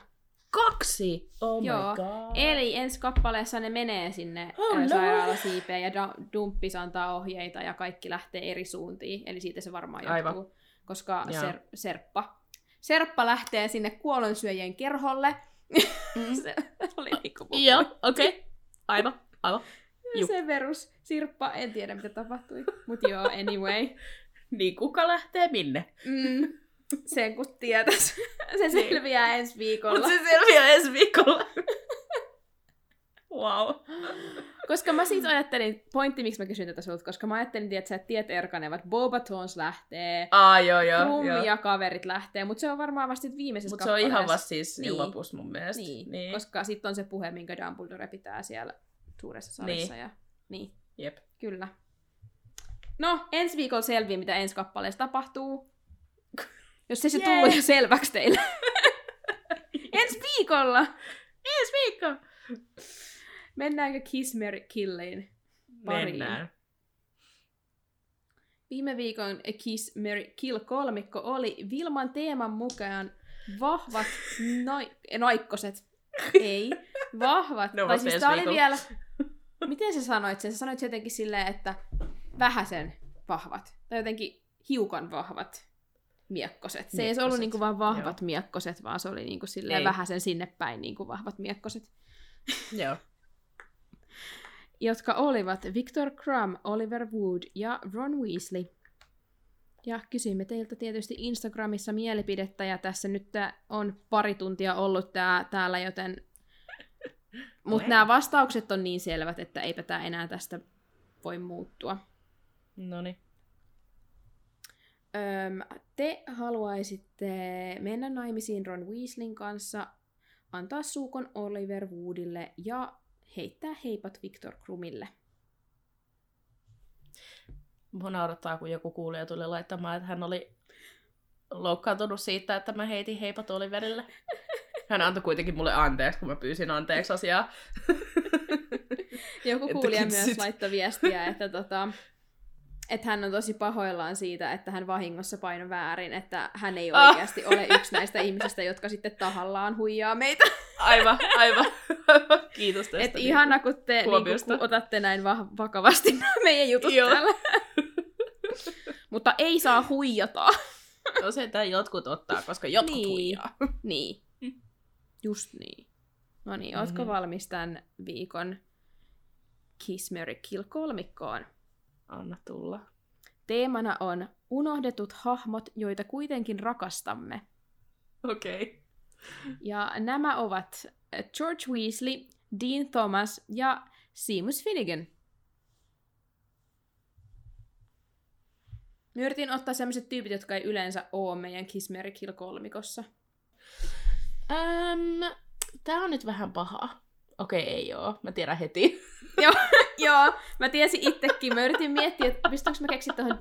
Kaksi? Oh my Joo. god. Eli ensi kappaleessa ne menee sinne Oh no. sairaalasiipeen ja da- dumppis antaa ohjeita ja kaikki lähtee eri suuntiin. Eli siitä se varmaan Aivan. jatkuu. Koska Joo. ser- Serppa. Serppa lähtee sinne kuolonsyöjien kerholle. Mm. se oli niinku Joo, okei. Okay. Aivan, aivan. Juu. Se perus Sirppa, en tiedä mitä tapahtui. Mut joo, anyway. Niin kuka lähtee minne? Mm, sen kun tietäis. Se Niin. selviää ensi viikolla. Mut se selviää ensi viikolla. wow. Koska mä siis ajattelin, pointti miksi mä kysyin tätä sulta, koska mä ajattelin, että sä et tiedät erkanevat, Boba Tons lähtee, Aa, joo, joo. Krum joo. ja kaverit lähtee, mutta se on varmaan vasta viimeisessä Mut se on ihan vasta siis Niin. niin. lopussa mun mielestä. Niin, niin. koska sitten on se puhe, minkä Dumbledore pitää siellä suuressa salissa. Niin. Ja, niin, Jep. kyllä. No, ensi viikolla selviää, mitä ensi kappaleessa tapahtuu. Jos ei se Jee. tullut jo selväksi teille. ensi viikolla! Ensi viikko! Mennäänkö Kiss, Mary, Killiin? pariin. Mennään. Viime viikon Kiss, Mary, Kill kolmikko oli Vilman teeman mukaan vahvat nai- naikkoset. Ei, vahvat. Ne on tai siis tää oli viikolla. vielä... Miten sä sanoit sen? Sä sanoit jotenkin silleen, että vähäsen vahvat. Tai jotenkin hiukan vahvat miekkoset. Se ei edes ollut Miekkoset, niinku vaan vahvat miekkoset, vaan se oli niinku silleen Ei. vähäsen sinne päin niinku vahvat miekkoset. Joo. jotka olivat Victor Crumb, Oliver Wood ja Ron Weasley. Ja kysyimme teiltä tietysti Instagramissa mielipidettä, ja tässä nyt on pari tuntia ollut tää, täällä, joten... Mutta nämä vastaukset on niin selvät, että eipä tämä enää tästä voi muuttua. Noniin. Öm, te haluaisitte mennä naimisiin Ron Weasleyn kanssa, antaa suukon Oliver Woodille ja heittää heipat Victor Krumille. Mua naurattaa, kun joku kuulija tuli laittamaan, että hän oli loukkaantunut siitä, että mä heitin heipat Oliverille. Hän antoi kuitenkin mulle anteeksi, kun mä pyysin anteeksi asiaa. Joku kuulija myös laittoi viestiä, että, tota, että hän on tosi pahoillaan siitä, että hän vahingossa painoi väärin, että hän ei Ah. oikeasti ole yksi näistä ihmisistä, jotka sitten tahallaan huijaa meitä. Aivan, aivan. Kiitos tästä. Että ihana, kun te niinku, huomiosta. kun otatte näin va- vakavasti meidän jutut Joo. täällä. Mutta ei saa huijata. No se, että jotkut ottaa, koska jotkut Niin. huijaa. Niin. Just niin. No niin, ootko Mhm. valmis tämän viikon Kiss, Mary, Kill kolmikkoon? Anna tulla. Teemana on unohdetut hahmot, joita kuitenkin rakastamme. Okei. Okay. Ja nämä ovat George Weasley, Dean Thomas ja Seamus Finnegan. Mä yritin ottaa sellaiset tyypit, jotka ei yleensä ole meidän Kiss, Mary, Kill kolmikossa. Ähm, tää on nyt vähän paha. Okei, okay, ei oo. Mä tiedän heti. joo, joo, mä tiesin itsekin. Mä yritin miettiä, että pystynkö mä keksin tuohon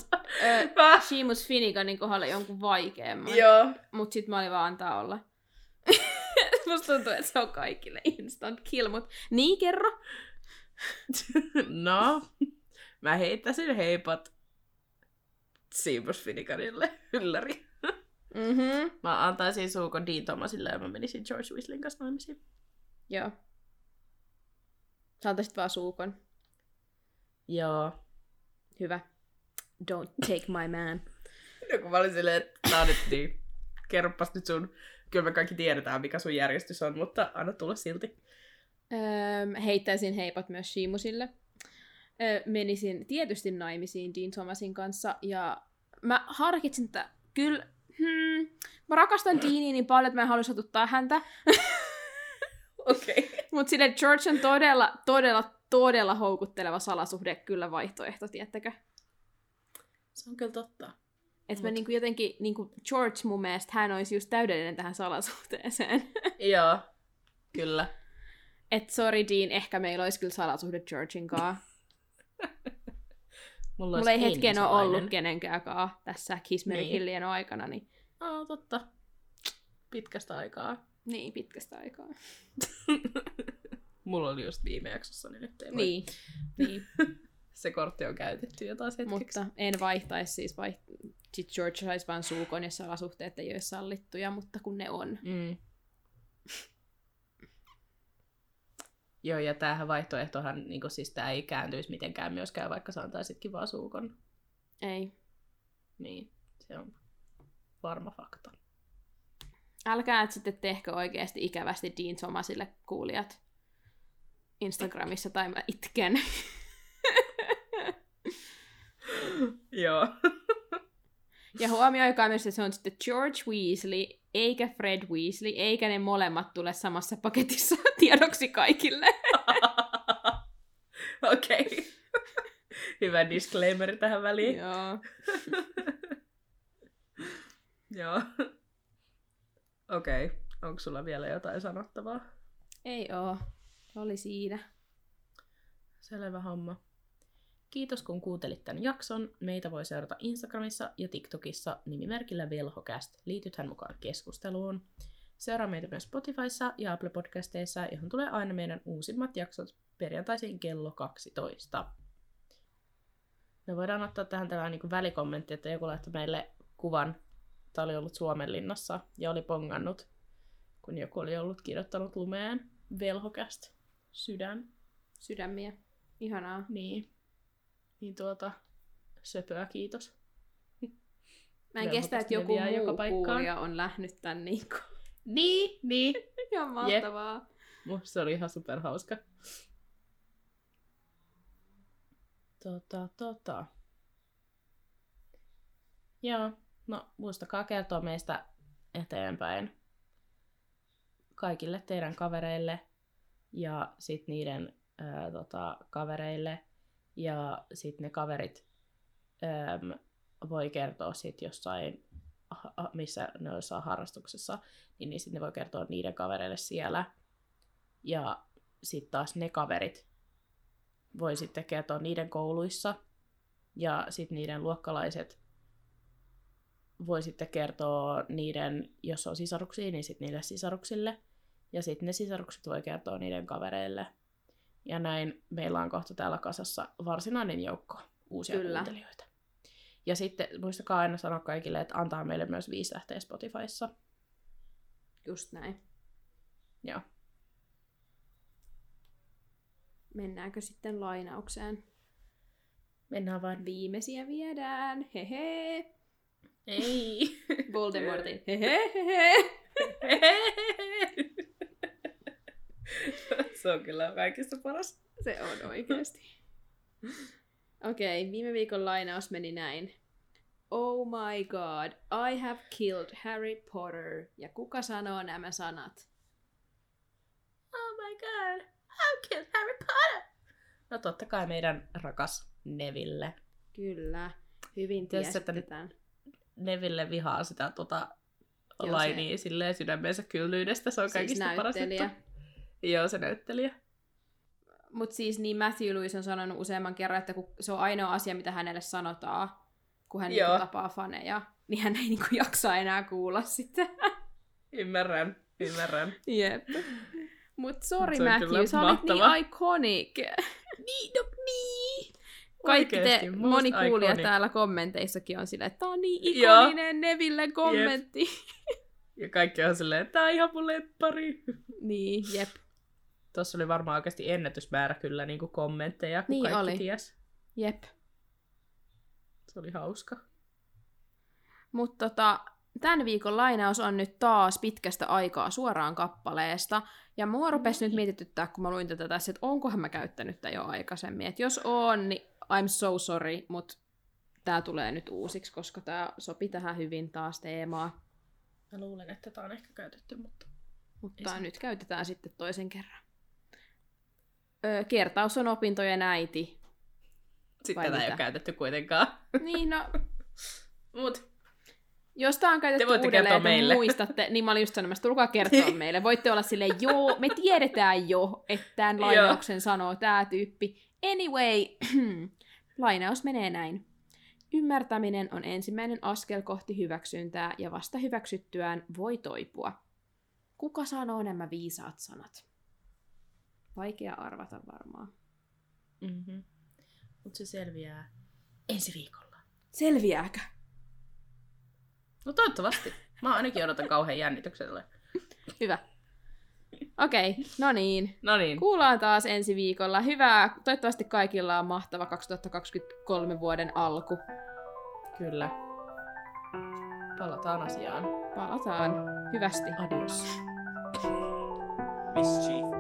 äh, Seamus Finneganin kohdalle jonkun vaikeamman. Joo. Mut sit mä olin vaan antaa olla. Musta tuntuu, että se on kaikille instant kill, mut niin kerro. no, mä heittäisin heipat Seamus Finneganille ylläri. Mhm. Mä antaisin suukon Dean Thomasille ja mä menisin George Weasleyn kanssa naimisiin. Joo. Sä antaisit vaan suukon. Joo. Hyvä. Don't take my man. No kun mä olin silleen, että tää on nyt niin. Kerropas nyt sun. Kyllä me kaikki tiedetään, mikä sun järjestys on, mutta anna tulla silti. Öö, heittäisin heipat myös Shimusille. Öö, menisin tietysti naimisiin Dean Thomasin kanssa ja mä harkitsin, että kyllä, hmm, mä rakastan Deania niin paljon, että mä en halua satuttaa häntä. Okei. Okay. Mutta sille George on todella, todella, todella houkutteleva salasuhde kyllä vaihtoehto, tiettäkö? Se on kyllä totta. Että mä niinku jotenkin, niinku George mun mielestä, hän olisi just täydellinen tähän salasuhteeseen. Joo, kyllä. Et sorry Dean, ehkä meillä olisi kyllä salasuhde Georgin kanssa. Mulla, Mulla ei hetken ole ollut kenenkään kanssa tässä Kismerikillien niin. aikana, niin, Aa, totta. Pitkästä aikaa. niin pitkästä aikaa. Mulla oli just viime jaksossa, niin nyt ei voi. Niin, niin. Se kortti on käytetty jo taas hetkeksi. mutta en vaihtaisi siis, vai... sit George saisi vaan suukon, jos salasuhteet ei ole sallittuja, mutta kun ne on. Mm. Joo, ja tämähän vaihtoehtohan, niin siis tämä ei kääntyisi mitenkään myöskään, vaikka sä antaisitkin vaan suukon. Ei. Niin, se on varma fakta. Älkää et sitten tehkö oikeasti ikävästi Dean Thomasille kuulijat Instagramissa, tai mä itken. Joo. Ja huomioikaa myös, että se on sitten George Weasley, eikä Fred Weasley, eikä ne molemmat tule samassa paketissa tiedoksi kaikille. Okei. Okay. Hyvä disclaimer tähän väliin. Joo. Joo. Okei. Okay. Onko sulla vielä jotain sanottavaa? Ei oo. Se oli siinä. Selvä homma. Kiitos kun kuuntelit tämän jakson. Meitä voi seurata Instagramissa ja TikTokissa nimimerkillä Velhokast. Liitythän mukaan keskusteluun. Seuraa meitä myös Spotifyssa ja Apple Podcasteissa, johon tulee aina meidän uusimmat jaksot perjantaisin kello 12. Me voidaan ottaa tähän tällainen niin välikommentti, että joku laittoi meille kuvan. Tämä oli ollut Suomenlinnassa ja oli pongannut, kun joku oli ollut kirjoittanut lumeen Velhokast sydän. Sydämiä. Ihanaa. Niin. Niin tuota, söpöä kiitos. Mä en kestä, että joku joka muu paikkaan. kuulija on nähnyt tän niinku. Niin, niin. Ihan mahtavaa. Musta se oli ihan superhauska. Tota, tota. Joo, no muistakaa kertoa meistä eteenpäin kaikille teidän kavereille ja sit niiden ää, tota, kavereille. Ja sit ne kaverit äm, voi kertoa sit jossain, ha- ha- missä ne on jossain harrastuksessa, niin, niin sitten ne voi kertoa niiden kavereille siellä. Ja sitten taas ne kaverit voi sitten kertoa niiden kouluissa. Ja sitten niiden luokkalaiset voi sitten kertoa niiden, jos on sisaruksia, niin sitten niille sisaruksille. Ja sitten ne sisarukset voi kertoa niiden kavereille. Ja näin meillä on kohta täällä kasassa varsinainen joukko uusia Kyllä. kuuntelijoita. Ja sitten muistakaa aina sanoa kaikille, että antaa meille myös viisi lähteä Spotifyssa. Just näin. Joo. Mennäänkö sitten lainaukseen? Mennään vaan. Viimeisiä viedään. Hehe. Ei. Voldemortin. Hehe. Se on kyllä kaikista paras. Se on oikeasti. Okei, okay, viime viikon lainaus meni näin. Oh my god, I have killed Harry Potter. Ja kuka sanoo nämä sanat? Oh my god, how killed Harry Potter? No totta kai meidän rakas Neville. Kyllä, hyvin että tiestetään. Neville vihaa sitä tota Joo, lainia silleen sydämensä kyllyydestä. Se on Siis kaikista paras juttu. Joo, se näyttelijä. Mutta siis niin Matthew Lewis on sanonut useamman kerran, että kun se on ainoa asia, mitä hänelle sanotaan, kun hän Joo. niinku tapaa faneja, niin hän ei niinku jaksa enää kuulla sitä. Ymmärrän, ymmärrän. Jep. Mut sorry Se on Matthew, sä olit niin iconic. Niin, no niin. Kaikki te, Oikeesti, moni kuulija iconic. täällä kommenteissakin on silleen, että tää on niin Joo. ikoninen Neville kommentti. Ja kaikki on silleen, että tää on ihan mun lemppari. niin, jep. Tuossa oli varmaan oikeasti ennätysmäärä kyllä niin kuin kommentteja, kun Niin kaikki oli. ties. Jep. Se oli hauska. Mutta tota, tämän viikon lainaus on nyt taas pitkästä aikaa suoraan kappaleesta. Ja mua rupesi nyt mietityttää, kun mä luin tätä tässä, että onkohan mä käyttänyt tätä jo aikaisemmin. Et jos on, niin I'm so sorry, mutta tää tulee nyt uusiksi, koska tää sopi tähän hyvin taas teemaa. Mä luulen, että tää on ehkä käytetty, mutta... Mutta nyt käytetään sitten toisen kerran. Öö, kertaus on opintojen äiti. Sitten Vai tätä ei ole käytetty kuitenkaan. Niin, no, Mut jos tää on käytetty Te uudelleen, meille. muistatte, niin mä olin just sanomassa, tulkaa kertoa meille. Voitte olla silleen, joo, me tiedetään jo, että tämän lainauksen sanoo tämä tyyppi. Anyway, lainaus menee näin. Ymmärtäminen on ensimmäinen askel kohti hyväksyntää ja vasta hyväksyttyään voi toipua. Kuka sanoo nämä viisaat sanat? Vaikea arvata varmaan. mm-hmm. Mut se selviää ensi viikolla. Selviääkö? No toivottavasti. Mä ainakin odotan kauhean jännityksellä. Hyvä. Okei, okay, no niin. No niin. Kuullaan taas ensi viikolla. Hyvää. Toivottavasti kaikilla on mahtava 2023 vuoden alku. Kyllä. Palataan asiaan. Palataan hyvästi. Adios. Mischief